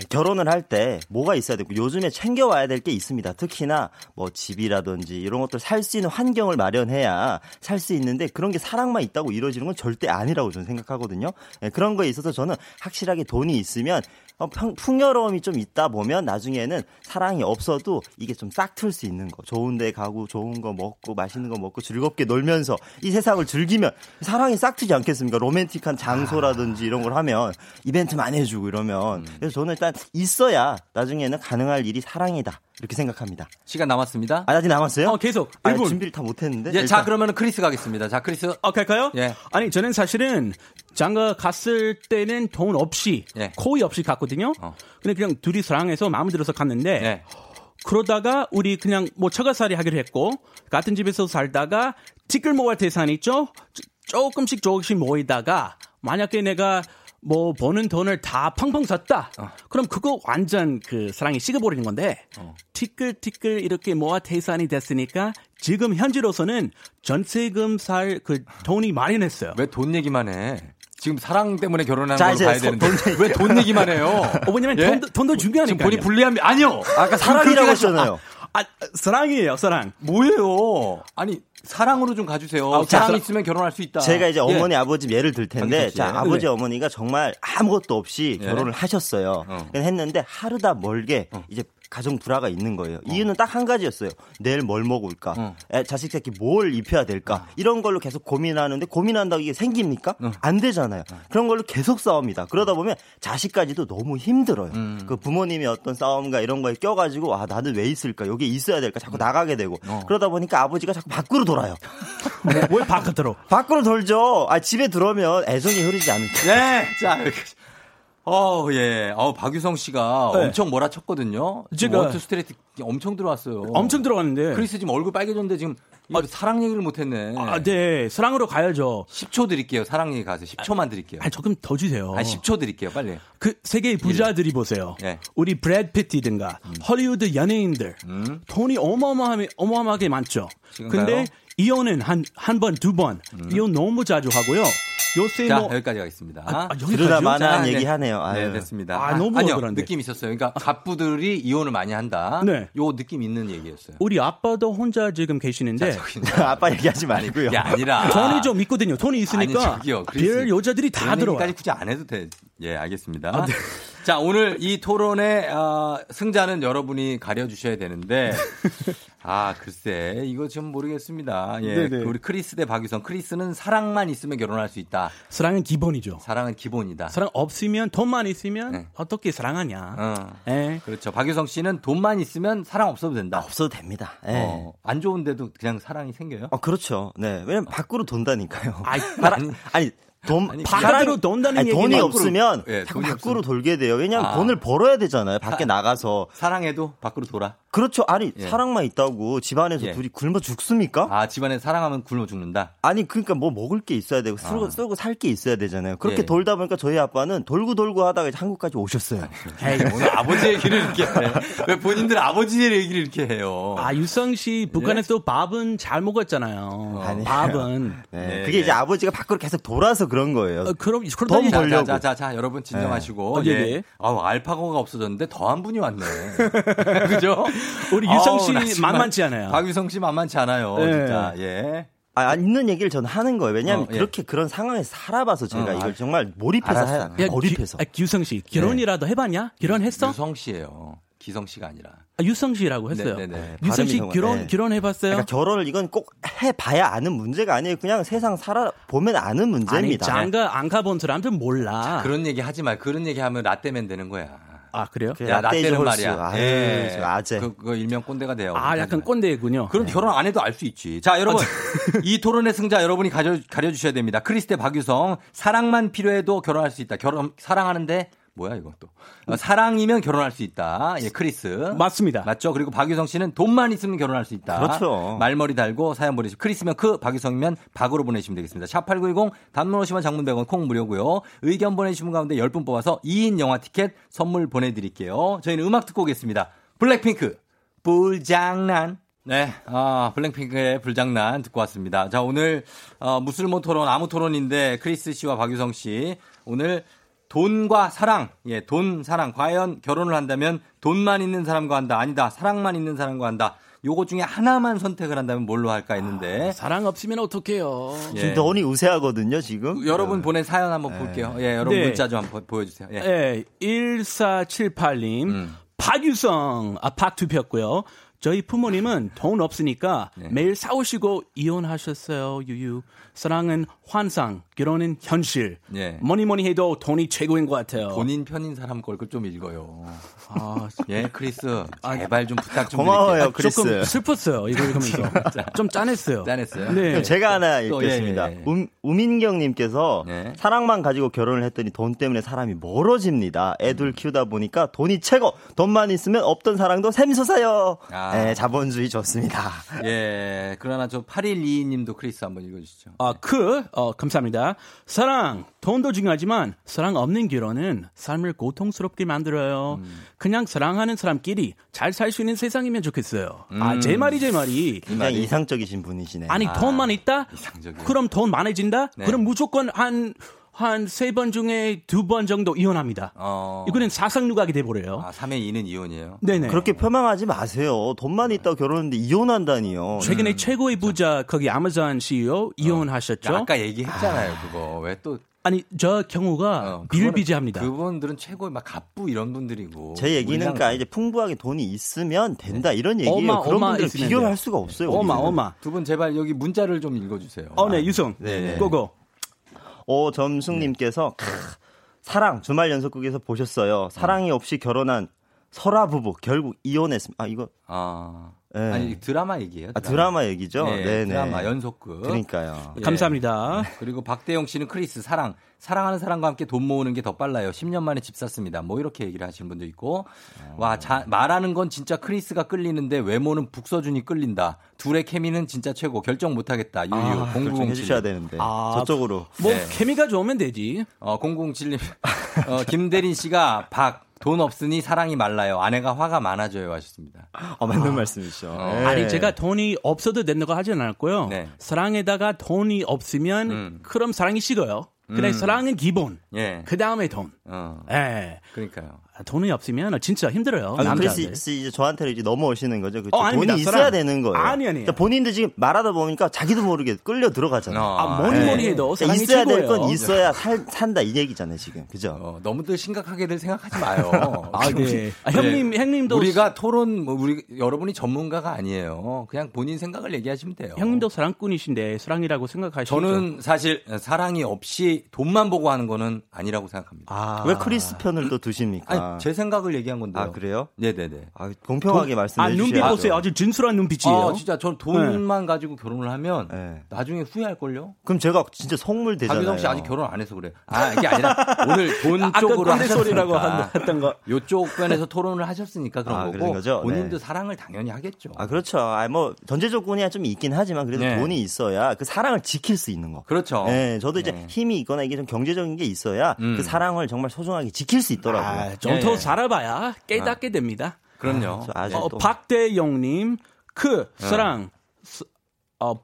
결혼을 할 때 뭐가 있어야 되고 요즘에 챙겨와야 될 게 있습니다. 특히나 뭐 집이라든지 이런 것들 살 수 있는 환경을 마련해야 살 수 있는데 그런 게 사랑만 있다고 이루어지는 건 절대 아니라고 저는 생각하거든요. 네, 그런 거에 있어서 저는 확실하게 돈이 있으면 어, 풍요로움이 좀 있다 보면 나중에는 사랑이 없어도 이게 좀 싹틀 수 있는 거. 좋은 데 가고 좋은 거 먹고 맛있는 거 먹고 즐겁게 놀면서 이 세상을 즐기면 사랑이 싹트지 않겠습니까? 로맨틱한 장소라든지 이런 걸 하면 이벤트 많이 해주고 이러면. 그래서 저는 일단 있어야 나중에는 가능할 일이 사랑이다. 이렇게 생각합니다. 시간 남았습니다. 아, 아직 남았어요? 어, 계속. 아, 준비를 다 못했는데. 예, 자, 그러면 크리스 가겠습니다. 자, 크리스. 어, 갈까요? 예. 아니, 저는 사실은 장가 갔을 때는 돈 없이, 예. 코이 없이 갔거든요. 어. 근데 그냥 둘이 사랑해서 마음에 들어서 갔는데, 예. 그러다가 우리 그냥 뭐 처가살이 하기로 했고, 같은 집에서 살다가 티끌 모아 대산 있죠? 조금씩 조금씩 모이다가, 만약에 내가 뭐 버는 돈을 다 펑펑 썼다. 어. 그럼 그거 완전 그 사랑이 식어버리는 건데 어. 티끌티끌 이렇게 모아 태산이 됐으니까 지금 현재로서는 전세금 살 그 돈이 마련했어요. 왜 돈 얘기만 해? 지금 사랑 때문에 결혼하는 걸 봐야 되는데 왜 돈 얘기만 해요? 어, 왜냐면 예? 돈도, 돈도 중요하니까. 본인 불리한 아니요. 아까 사랑이라고 했잖아요. 아, 아, 사랑이에요, 사랑. 뭐예요? 아니 사랑으로 좀 가주세요. 아, 사랑 자, 있으면 결혼할 수 있다. 제가 이제 어머니 예. 아버지 예를 들 텐데, 자 네. 아버지 어머니가 정말 아무것도 없이 예. 결혼을 하셨어요. 어. 했는데 하루다 멀게 어. 이제 가정 불화가 있는 거예요. 어. 이유는 딱 한 가지였어요. 내일 뭘 먹을까? 어. 애, 자식 새끼 뭘 입혀야 될까? 어. 이런 걸로 계속 고민하는데 고민한다고 이게 생깁니까? 어. 안 되잖아요. 어. 그런 걸로 계속 싸웁니다. 그러다 보면 자식까지도 너무 힘들어요. 음. 그 부모님의 어떤 싸움과 이런 거에 껴가지고 아 나는 왜 있을까? 여기 있어야 될까? 자꾸 음. 나가게 되고 어. 그러다 보니까 아버지가 자꾸 밖으로 돌아요. 왜 밖으로? 밖으로 돌죠. 아 집에 들어오면 애정이 흐르지 않죠. 네, 자 어, 예. 어, 박유성 씨가 네. 엄청 몰아쳤거든요. 제가 원투 스트레이트 엄청 들어왔어요. 엄청 들어갔는데. 크리스 지금 얼굴 빨개졌는데 지금 아, 사랑 얘기를 못 했네. 아, 네. 사랑으로 가야죠. 10초 드릴게요. 사랑 얘기 가서 10초만 드릴게요. 아, 조금 더 주세요. 아, 10초 드릴게요. 빨리. 그 세계의 부자들이 보세요. 네. 우리 브래드 피티든가 음. 헐리우드 연예인들 음. 돈이 어마어마하게 어마어마하게 많죠. 지금가요? 근데 이혼은 한 한 번, 두 번. 음. 이혼 너무 자주 하고요. 요새 자, 뭐 여기까지 가겠습니다. 아, 아, 그러다 만한 네. 얘기 하네요. 네, 됐습니다. 아, 너무 아니요, 그런데. 느낌 있었어요. 그러니까 갑부들이 이혼을 많이 한다. 네. 요 느낌 있는 얘기였어요. 우리 아빠도 혼자 지금 계시는데 자, 아빠 얘기하지 말고요. 게 아니라 돈이 좀 있거든요. 돈이 있으니까 아니, 저기요. 별 여자들이 다 들어와. 까지 굳이 안 해도 돼. 예, 알겠습니다. 아, 네. 자, 오늘 이 토론의 어, 승자는 여러분이 가려주셔야 되는데, 아, 글쎄, 이거 좀 모르겠습니다. 예, 그 우리 크리스 대 박유성. 크리스는 사랑만 있으면 결혼할 수 있다. 사랑은 기본이죠. 사랑은 기본이다. 사랑 없으면, 돈만 있으면, 네. 어떻게 사랑하냐. 어. 네. 그렇죠. 박유성 씨는 돈만 있으면 사랑 없어도 된다. 아, 없어도 됩니다. 네. 어, 안 좋은데도 그냥 사랑이 생겨요? 어, 그렇죠. 네. 왜냐면 밖으로 돈다니까요. 아니, 아니 돈 아니, 바깥으로 돈다는 아니, 돈이 없으면 예, 자꾸 밖으로 없으면. 돌게 돼요. 왜냐하면 아. 돈을 벌어야 되잖아요. 밖에 사, 나가서 사랑해도 밖으로 돌아. 그렇죠. 아니 예. 사랑만 있다고 집안에서 예. 둘이 굶어 죽습니까? 아 집안에 사랑하면 굶어 죽는다. 아니 그러니까 뭐 먹을 게 있어야 되고 쓰고, 아. 쓰고 살 게 있어야 되잖아요. 그렇게 예. 돌다 보니까 저희 아빠는 돌고 돌고 하다가 한국까지 오셨어요. 에이, 오늘 아버지 얘기를 이렇게 해. 왜 본인들 아버지 얘기를 이렇게 해요? 아 유성 씨 북한에서 예? 밥은 잘 먹었잖아요. 어. 밥은 네. 네. 그게 이제 아버지가 밖으로 계속 돌아서 그런 거예요. 어, 그럼 돈 벌려고. 자, 자, 자, 여러분 진정하시고. 네. 예. 아, 알파고가 없어졌는데 더한 분이 왔네. 그죠? 우리 유성 씨 만만치 않아요. 박유성 씨 만만치 않아요. 네. 진짜. 예. 아, 있는 얘기를 저는 하는 거예요. 왜냐하면 어, 예. 그렇게 그런 상황에 살아봐서 제가 어, 이걸 정말 몰입해서 알았어. 야, 몰입해서. 아, 유성 씨 결혼이라도 네. 해봤냐? 결혼했어? 유성 씨예요. 기성 씨가 아니라. 아, 유성 씨라고 했어요. 네네네. 네, 네. 유성 씨 결혼 네. 결혼해봤어요? 그러니까 결혼을 이건 꼭 해봐야 아는 문제가 아니에요. 그냥 세상 살아 보면 아는 문제입니다. 아니, 장가 안 가본 사람들은 몰라. 자, 그런 얘기 하지 말. 그런 얘기 하면 라떼면 되는 거야. 아 그래요? 야, 라떼는 말이야. 아, 예. 아재. 그, 그 일명 꼰대가 돼요. 아 약간 꼰대군요. 그럼 네. 결혼 안 해도 알 수 있지. 자 여러분 아, 이 토론의 승자 여러분이 가려 가려주셔야 됩니다. 크리스테 박유성 사랑만 필요해도 결혼할 수 있다. 결혼 사랑하는데 뭐야 이것도 어, 사랑이면 결혼할 수 있다. 예, 크리스 맞습니다. 맞죠? 그리고 박유성 씨는 돈만 있으면 결혼할 수 있다. 그렇죠. 말머리 달고 사연 보내시고 크리스면 크 박유성이면 박으로 보내시면 되겠습니다. 샵8910 단문 50원 장문 100원 콩 무료고요. 의견 보내주신 분 가운데 10분 뽑아서 2인 영화 티켓 선물 보내드릴게요. 저희는 음악 듣고 오겠습니다. 블랙핑크 불장난 네, 아, 블랙핑크의 불장난 듣고 왔습니다. 자, 오늘, 어, 무술모 토론, 아무 토론인데, 크리스 씨와 박유성 씨, 오늘 돈과 사랑, 예, 돈, 사랑. 과연 결혼을 한다면 돈만 있는 사람과 한다. 아니다. 사랑만 있는 사람과 한다. 요거 중에 하나만 선택을 한다면 뭘로 할까 했는데. 아, 사랑 없으면 어떡해요. 예. 지금 돈이 우세하거든요, 지금. 여러분 보낸 사연 한번 예. 볼게요. 예, 여러분 네. 문자 좀 한번 보여주세요. 예. 예 1478님. 음. 박유성, 아, 박투표였고요. 저희 부모님은 돈 없으니까 네. 매일 싸우시고 이혼하셨어요. 유유. 사랑은 환상, 결혼은 현실. 네. 뭐니 뭐니 해도 돈이 최고인 것 같아요. 본인 편인 사람 걸 좀 읽어요. 아, 예, 크리스. 아, 제발 좀 부탁 좀 고마워요, 드릴게요. 크리스. 조금 슬펐어요. 이걸 읽으면서. 좀 짠했어요. 짠했어요. 네. 제가 하나 읽겠습니다. 예, 예, 예. 음, 우민경 님께서 네. 사랑만 가지고 결혼을 했더니 돈 때문에 사람이 멀어집니다. 애들 음. 키우다 보니까 돈이 최고. 돈만 있으면 없던 사랑도 샘솟아요. 아. 네, 자본주의 좋습니다. 예. 그러나 저 8122 님도 크리스 한번 읽어 주시죠. 아, 그, 어, 감사합니다. 사랑, 돈도 중요하지만 사랑 없는 결혼은 삶을 고통스럽게 만들어요. 음. 그냥 사랑하는 사람끼리 잘 살 수 있는 세상이면 좋겠어요. 음. 아, 제 말이 제 말이. 굉장히 이상적이신 분이시네. 아니, 아, 돈만 있다? 이상적이요. 그럼 돈 많아진다? 네. 그럼 무조건 한 한3 번 중에 두 번 정도 이혼합니다. 어. 이거는 사상누각이 돼버려요. 아, 3회 2는 이혼이에요? 네네. 그렇게 표명하지 마세요. 돈만 있다고 결혼했는데 이혼한다니요. 최근에 음. 최고의 부자, 거기 아마존 CEO 이혼하셨죠? 어. 아까 얘기했잖아요, 아. 그거. 왜 또. 아니, 저 경우가 어, 비일비재합니다. 그분들은 최고의 막 갑부 이런 분들이고. 제 얘기는 그러니까 이제 풍부하게 돈이 있으면 된다 네. 이런 얘기예요. 어마, 그런 어마 분들 비교를 할 수가 없어요. 어마, 어마. 두 분 제발 여기 문자를 좀 읽어주세요. 어, 네, 유성. 네. 고고. 오점승님께서 네. 사랑 주말 연속극에서 보셨어요. 사랑이 없이 결혼한 설아 부부 결국 이혼했습니다. 아 이거 아 네. 아니 드라마 얘기예요. 드라마, 아, 드라마 얘기죠. 네, 네 드라마 연속극. 그러니까요. 예. 감사합니다. 그리고 박대영 씨는 크리스 사랑 사랑하는 사람과 함께 돈 모으는 게 더 빨라요. 10년 만에 집 샀습니다. 뭐 이렇게 얘기를 하시는 분도 있고 어. 와 자, 말하는 건 진짜 크리스가 끌리는데 외모는 박서준이 끌린다. 둘의 케미는 진짜 최고. 결정 못하겠다. 유유 아, 공공 해주셔야 되는데 아, 저쪽으로. 뭐 네. 케미가 좋으면 되지. 어 007님 어, 김대린 씨가 박 돈 없으니 사랑이 말라요. 아내가 화가 많아져요 하셨습니다. 어, 맞는 아. 말씀이죠. 어. 네. 아니 제가 돈이 없어도 된다고 하지는 않았고요. 네. 사랑에다가 돈이 없으면 음. 그럼 사랑이 식어요. 그래 음. 사랑은 기본. 예. 그 다음에 돈. 어. 예. 그러니까요. 돈이 없으면 진짜 힘들어요. 아. 그래서 이제 저한테 이제 넘어오시는 거죠. 그렇죠? 어, 돈이 있어야 되는 거예요. 아니 아니. 그러니까 본인도 지금 말하다 보니까 자기도 모르게 끌려 들어가잖아요. 어. 아, 뭐니 뭐니 네. 해도 그러니까 있어야 될 건 있어야 살, 산다 이 얘기잖아요 지금. 그죠? 어, 너무들 심각하게들 생각하지 마요. 아, 네. 아, 형님 네. 형님도 우리가 토론 뭐 우리 여러분이 전문가가 아니에요. 그냥 본인 생각을 얘기하시면 돼요. 형님도 사랑꾼이신데 사랑이라고 생각하시죠? 저는 사실 사랑이 없이 돈만 보고 하는 거는 아니라고 생각합니다. 아. 왜 크리스 편을 또 두십니까? 아니, 제 생각을 얘기 얘기한 건데요. 아 그래요? 네네네. 아, 공평하게 말씀해 주세요. 아, 눈빛 보세요. 아주 진솔한 눈빛이에요. 아, 진짜 전 돈만 네. 가지고 결혼을 하면 네. 나중에 후회할 걸요. 그럼 제가 진짜 성물 되잖아요. 박유성 씨 아직 결혼 안 해서 그래. 아 이게 아니라 오늘 돈 쪽으로 하셨으니까. 했던 거. 요쪽 편에서 토론을 하셨으니까 그런 아, 거고. 거죠? 본인도 네. 사랑을 당연히 하겠죠. 아 그렇죠. 아 뭐 전제 조건이야 좀 있긴 하지만 그래도 네. 돈이 있어야 그 사랑을 지킬 수 있는 거. 그렇죠. 네, 저도 이제 네. 힘이 있거나 이게 좀 경제적인 게 있어야 음. 그 사랑을 정말 소중하게 지킬 수 있더라고요. 아, 좀더 네. 살아봐야 깨닫게 됩니다. 그럼요. 아, 어, 박대영님, 그, 사랑, 어,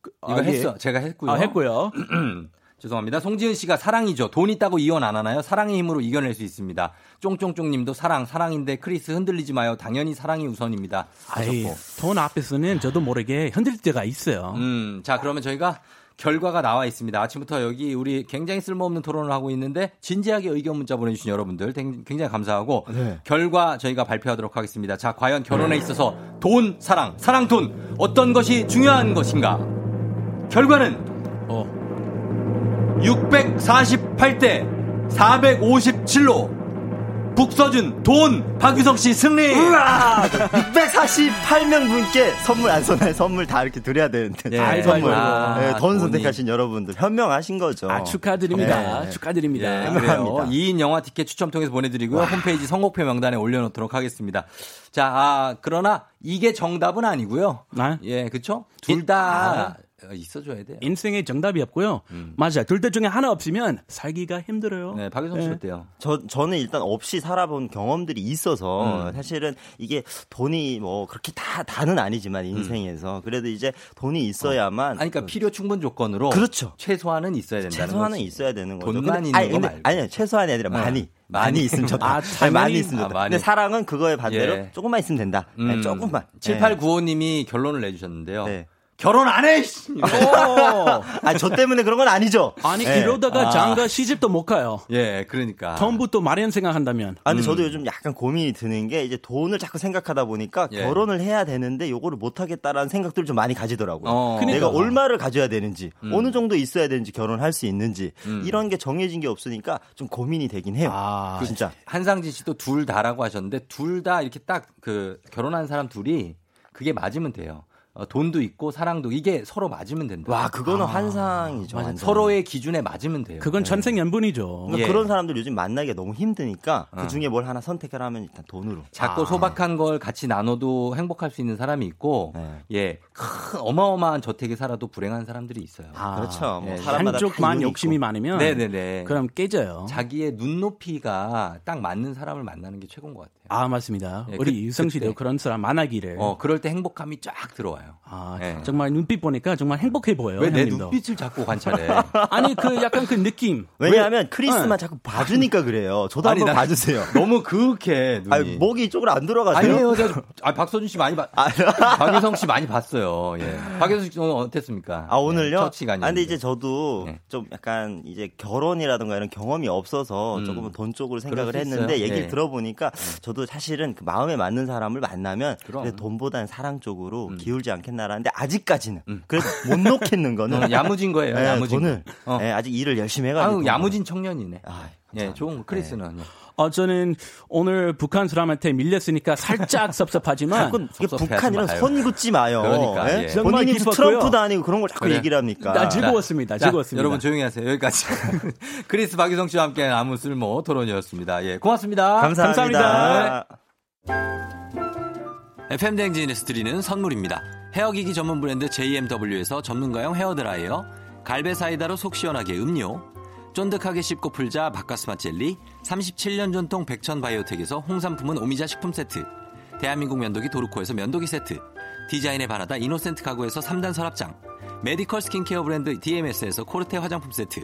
그, 이거 아, 했어. 예. 제가 했고요. 아, 했고요. 죄송합니다. 송지은 씨가 사랑이죠. 돈 있다고 이혼 안 하나요? 사랑의 힘으로 이겨낼 수 있습니다. 쫑쫑쫑 님도 사랑, 사랑인데 크리스 흔들리지 마요. 당연히 사랑이 우선입니다. 하셨고. 돈 앞에서는 저도 모르게 흔들 때가 있어요. 음, 자, 그러면 저희가 결과가 나와 있습니다. 아침부터 여기 우리 굉장히 쓸모없는 토론을 하고 있는데 진지하게 의견 문자 보내주신 여러분들 굉장히 감사하고 네. 결과 저희가 발표하도록 하겠습니다. 자, 과연 결혼에 있어서 돈, 사랑, 사랑, 돈 어떤 것이 중요한 것인가? 결과는 어. 648대 457로 북서준, 돈, 박유성 씨 승리! 우와! 648명 분께 선물 안 쏘나요? 선물 다 이렇게 드려야 되는데. 네. 선물. 아, 네, 돈 선택하신 여러분들. 현명하신 거죠. 아, 축하드립니다. 네. 축하드립니다. 네, 현명합니다. 2인 영화 티켓 추첨 통해서 보내드리고요. 와. 홈페이지 선곡표 명단에 올려놓도록 하겠습니다. 자, 아, 그러나 이게 정답은 아니고요. 아? 예, 그쵸? 둘 다. 아. 있어줘야 돼요. 인생의 정답이 없고요. 음. 맞아. 둘때 중에 하나 없으면 살기가 힘들어요. 네, 박유성 씨 네. 어때요? 저 저는 일단 없이 살아본 경험들이 있어서 음. 사실은 이게 돈이 뭐 그렇게 다 다는 아니지만 음. 인생에서 음. 그래도 이제 돈이 있어야만. 어. 아니, 그러니까 필요 충분 조건으로. 그렇죠. 최소한은 있어야 된다는 최소한은 거지. 있어야 되는 거죠. 돈만 있는 아니, 거 말고. 아니요, 최소한이 아니라 네. 많이. 많이 있으면 좋다. 아, 네, 많이 있으면 좋다. 아, 많이. 근데 사랑은 그거에 반대로 예. 조금만 있으면 된다. 네, 음. 조금만. 7895님이 결론을 내주셨는데요. 네. 결혼 안 해! 아, 저 때문에 그런 건 아니죠. 아니, 네. 이러다가 아. 장가 시집도 못 가요. 예, 그러니까. 처음부터 마련 생각한다면. 아, 근데 음. 저도 요즘 약간 고민이 드는 게 이제 돈을 자꾸 생각하다 보니까 예. 결혼을 해야 되는데 요거를 못 하겠다라는 생각들을 좀 많이 가지더라고요. 어. 그러니까. 내가 얼마를 가져야 되는지, 음. 어느 정도 있어야 되는지, 결혼할 수 있는지, 음. 이런 게 정해진 게 없으니까 좀 고민이 되긴 해요. 아, 진짜. 한상진 씨도 둘 다라고 하셨는데 둘 다 이렇게 딱 그 결혼한 사람 둘이 그게 맞으면 돼요. 어, 돈도 있고 사랑도 이게 서로 맞으면 된다. 와 그거는 아, 환상이죠. 완전. 서로의 기준에 맞으면 돼요. 그건 전생 연분이죠. 그러니까 예. 그런 사람들 요즘 만나기가 너무 힘드니까 그 중에 뭘 하나 선택을 하면 일단 돈으로. 작고 아. 소박한 걸 같이 나눠도 행복할 수 있는 사람이 있고, 네. 예, 큰 어마어마한 저택에 살아도 불행한 사람들이 있어요. 아, 그렇죠. 뭐 예, 한쪽만 욕심이 있고. 많으면, 네네네. 그럼 깨져요. 자기의 눈높이가 딱 맞는 사람을 만나는 게 최고인 것 같아요. 아 맞습니다. 예, 우리 그, 유성 씨도 그런 사람 만나기를. 어, 그럴 때 행복감이 쫙 들어와요. while. 아 네. 정말 눈빛 보니까 정말 행복해 보여요. 왜 내 눈빛을 자꾸 관찰해? 아니 그 약간 그 느낌. 왜냐하면 크리스만 어. 자꾸 봐주니까 그래요. 저도 아니, 한번 봐주세요. 너무 그윽해. 눈이. 아니, 목이 이쪽으로 안 들어가세요? 아니에요. 저, 아, 박서준 씨 많이 봤. 아, 박유성 씨 많이 봤어요. 예. 박유성 씨 오늘 어땠습니까? 아 오늘요? 네, 시간이. 아, 근데 이제 저도 네. 좀 약간 이제 결혼이라든가 이런 경험이 없어서 음. 조금은 돈 쪽으로 생각을 했는데 얘기를 네. 들어보니까 저도 사실은 그 마음에 맞는 사람을 만나면 돈보다는 사랑 쪽으로 음. 기울지 않겠나 라는데 아직까지는 음. 그래서 못 놓겠는 거는 어, 야무진 거예요. 네, 야무진 돈을 어. 네, 아직 일을 열심히 해가지고 아유, 야무진 청년이네. 아, 예, 좋은 거. 크리스는. 네. 어, 저는 오늘 북한 사람한테 밀렸으니까 살짝 섭섭하지만 북한이랑 선 긋지 마요. 그러니까 네? 예. 본인이 트럼프도 아니고 그런 걸 자꾸 그래. 얘기를 합니까? 나 즐거웠습니다. 자, 즐거웠습니다. 여러분 조용히 하세요. 여기까지 크리스 박유성 씨와 함께 아무 쓸모 토론이었습니다. 예, 고맙습니다. 감사합니다. 감사합니다. FM 대행진에서 드리는 선물입니다. 헤어기기 전문 브랜드 JMW에서 전문가용 헤어드라이어, 갈배 사이다로 속 시원하게 음료, 쫀득하게 씹고 풀자 박카스맛 젤리, 37년 전통 백천 바이오텍에서 홍삼품은 오미자 식품 세트, 대한민국 면도기 도르코에서 면도기 세트, 디자인의 바라다 이노센트 가구에서 3단 서랍장, 메디컬 스킨케어 브랜드 DMS에서 코르테 화장품 세트,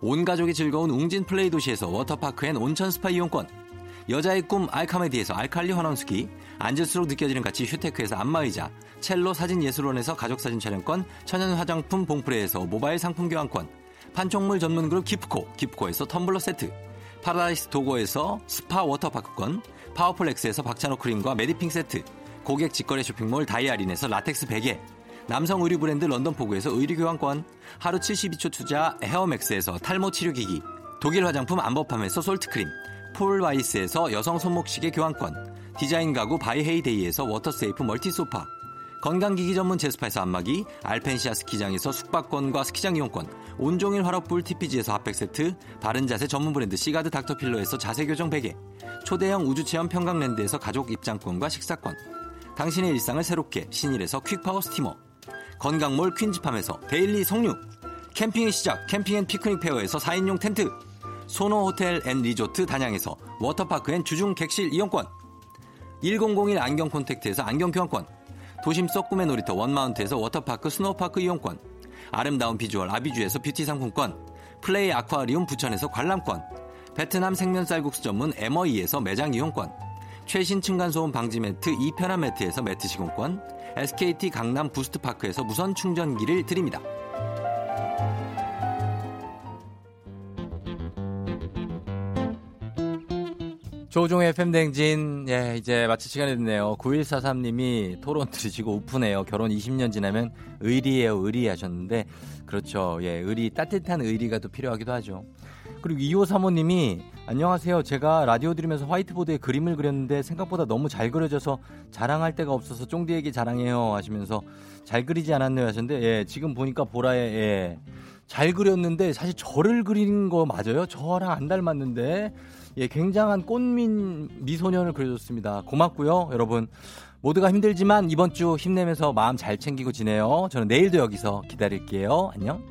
온 가족이 즐거운 웅진 플레이 도시에서 워터파크 and 온천 스파 이용권, 여자의 꿈 알카메디에서 알칼리 환원수기, 앉을수록 느껴지는 가치 휴테크에서 안마의자, 첼로 사진예술원에서 가족사진 촬영권, 천연 화장품 봉프레에서 모바일 상품 교환권, 판촉물 전문 그룹 기프코, 기프코에서 텀블러 세트, 파라다이스 도고에서 스파 워터파크권, 파워풀엑스에서 박찬호 크림과 메디핑 세트, 고객 직거래 쇼핑몰 다이아린에서 라텍스 베개, 남성 의류 브랜드 런던포구에서 의류 교환권, 하루 72초 투자 헤어맥스에서 탈모 치료기기, 독일 화장품 안버팜에서 솔트크림, 폴와이스에서 여성 손목시계 교환권, 디자인 가구 바이헤이데이에서 워터세이프 멀티소파, 건강기기 전문 제스파에서 안마기, 알펜시아 스키장에서 숙박권과 스키장 이용권, 온종일 화롯불 TPG에서 핫팩 세트, 바른자세 전문 브랜드 시가드 닥터필로에서 자세교정 베개, 초대형 우주체험 평강랜드에서 가족 입장권과 식사권, 당신의 일상을 새롭게 신일에서 퀵파워 스티머, 건강몰 퀸즈팜에서 데일리 석류, 캠핑의 시작 캠핑 앤 피크닉 페어에서 4인용 텐트, 소노 호텔 앤 리조트 단양에서 워터파크 and 주중 객실 이용권, 1001 안경 콘택트에서 안경 교환권, 도심 속 꿈의 놀이터 원마운트에서 워터파크 스노우파크 이용권, 아름다운 비주얼 아비주에서 뷰티 상품권, 플레이 아쿠아리움 부천에서 관람권, 베트남 생면 쌀국수 전문 에머이에서 매장 이용권, 최신 층간소음 방지 매트 이편한 매트에서 매트 시공권, SKT 강남 부스트파크에서 무선 충전기를 드립니다. 조종의 팬댕진, 예, 이제 마칠 시간이 됐네요. 9143님이 토론 들으시고 오픈해요. 결혼 20년 지나면 의리예요, 의리 하셨는데, 그렇죠. 예, 의리, 따뜻한 의리가 또 필요하기도 하죠. 그리고 2535님이, 안녕하세요. 제가 라디오 들으면서 화이트보드에 그림을 그렸는데 생각보다 너무 잘 그려져서 자랑할 데가 없어서 쫑디에게 자랑해요. 하시면서 잘 그리지 않았네요. 하셨는데, 예, 지금 보니까 보라에, 예, 잘 그렸는데 사실 저를 그린 거 맞아요? 저랑 안 닮았는데. 예, 굉장한 꽃민 미소년을 그려줬습니다. 고맙고요, 여러분. 모두가 힘들지만 이번 주 힘내면서 마음 잘 챙기고 지내요. 저는 내일도 여기서 기다릴게요. 안녕.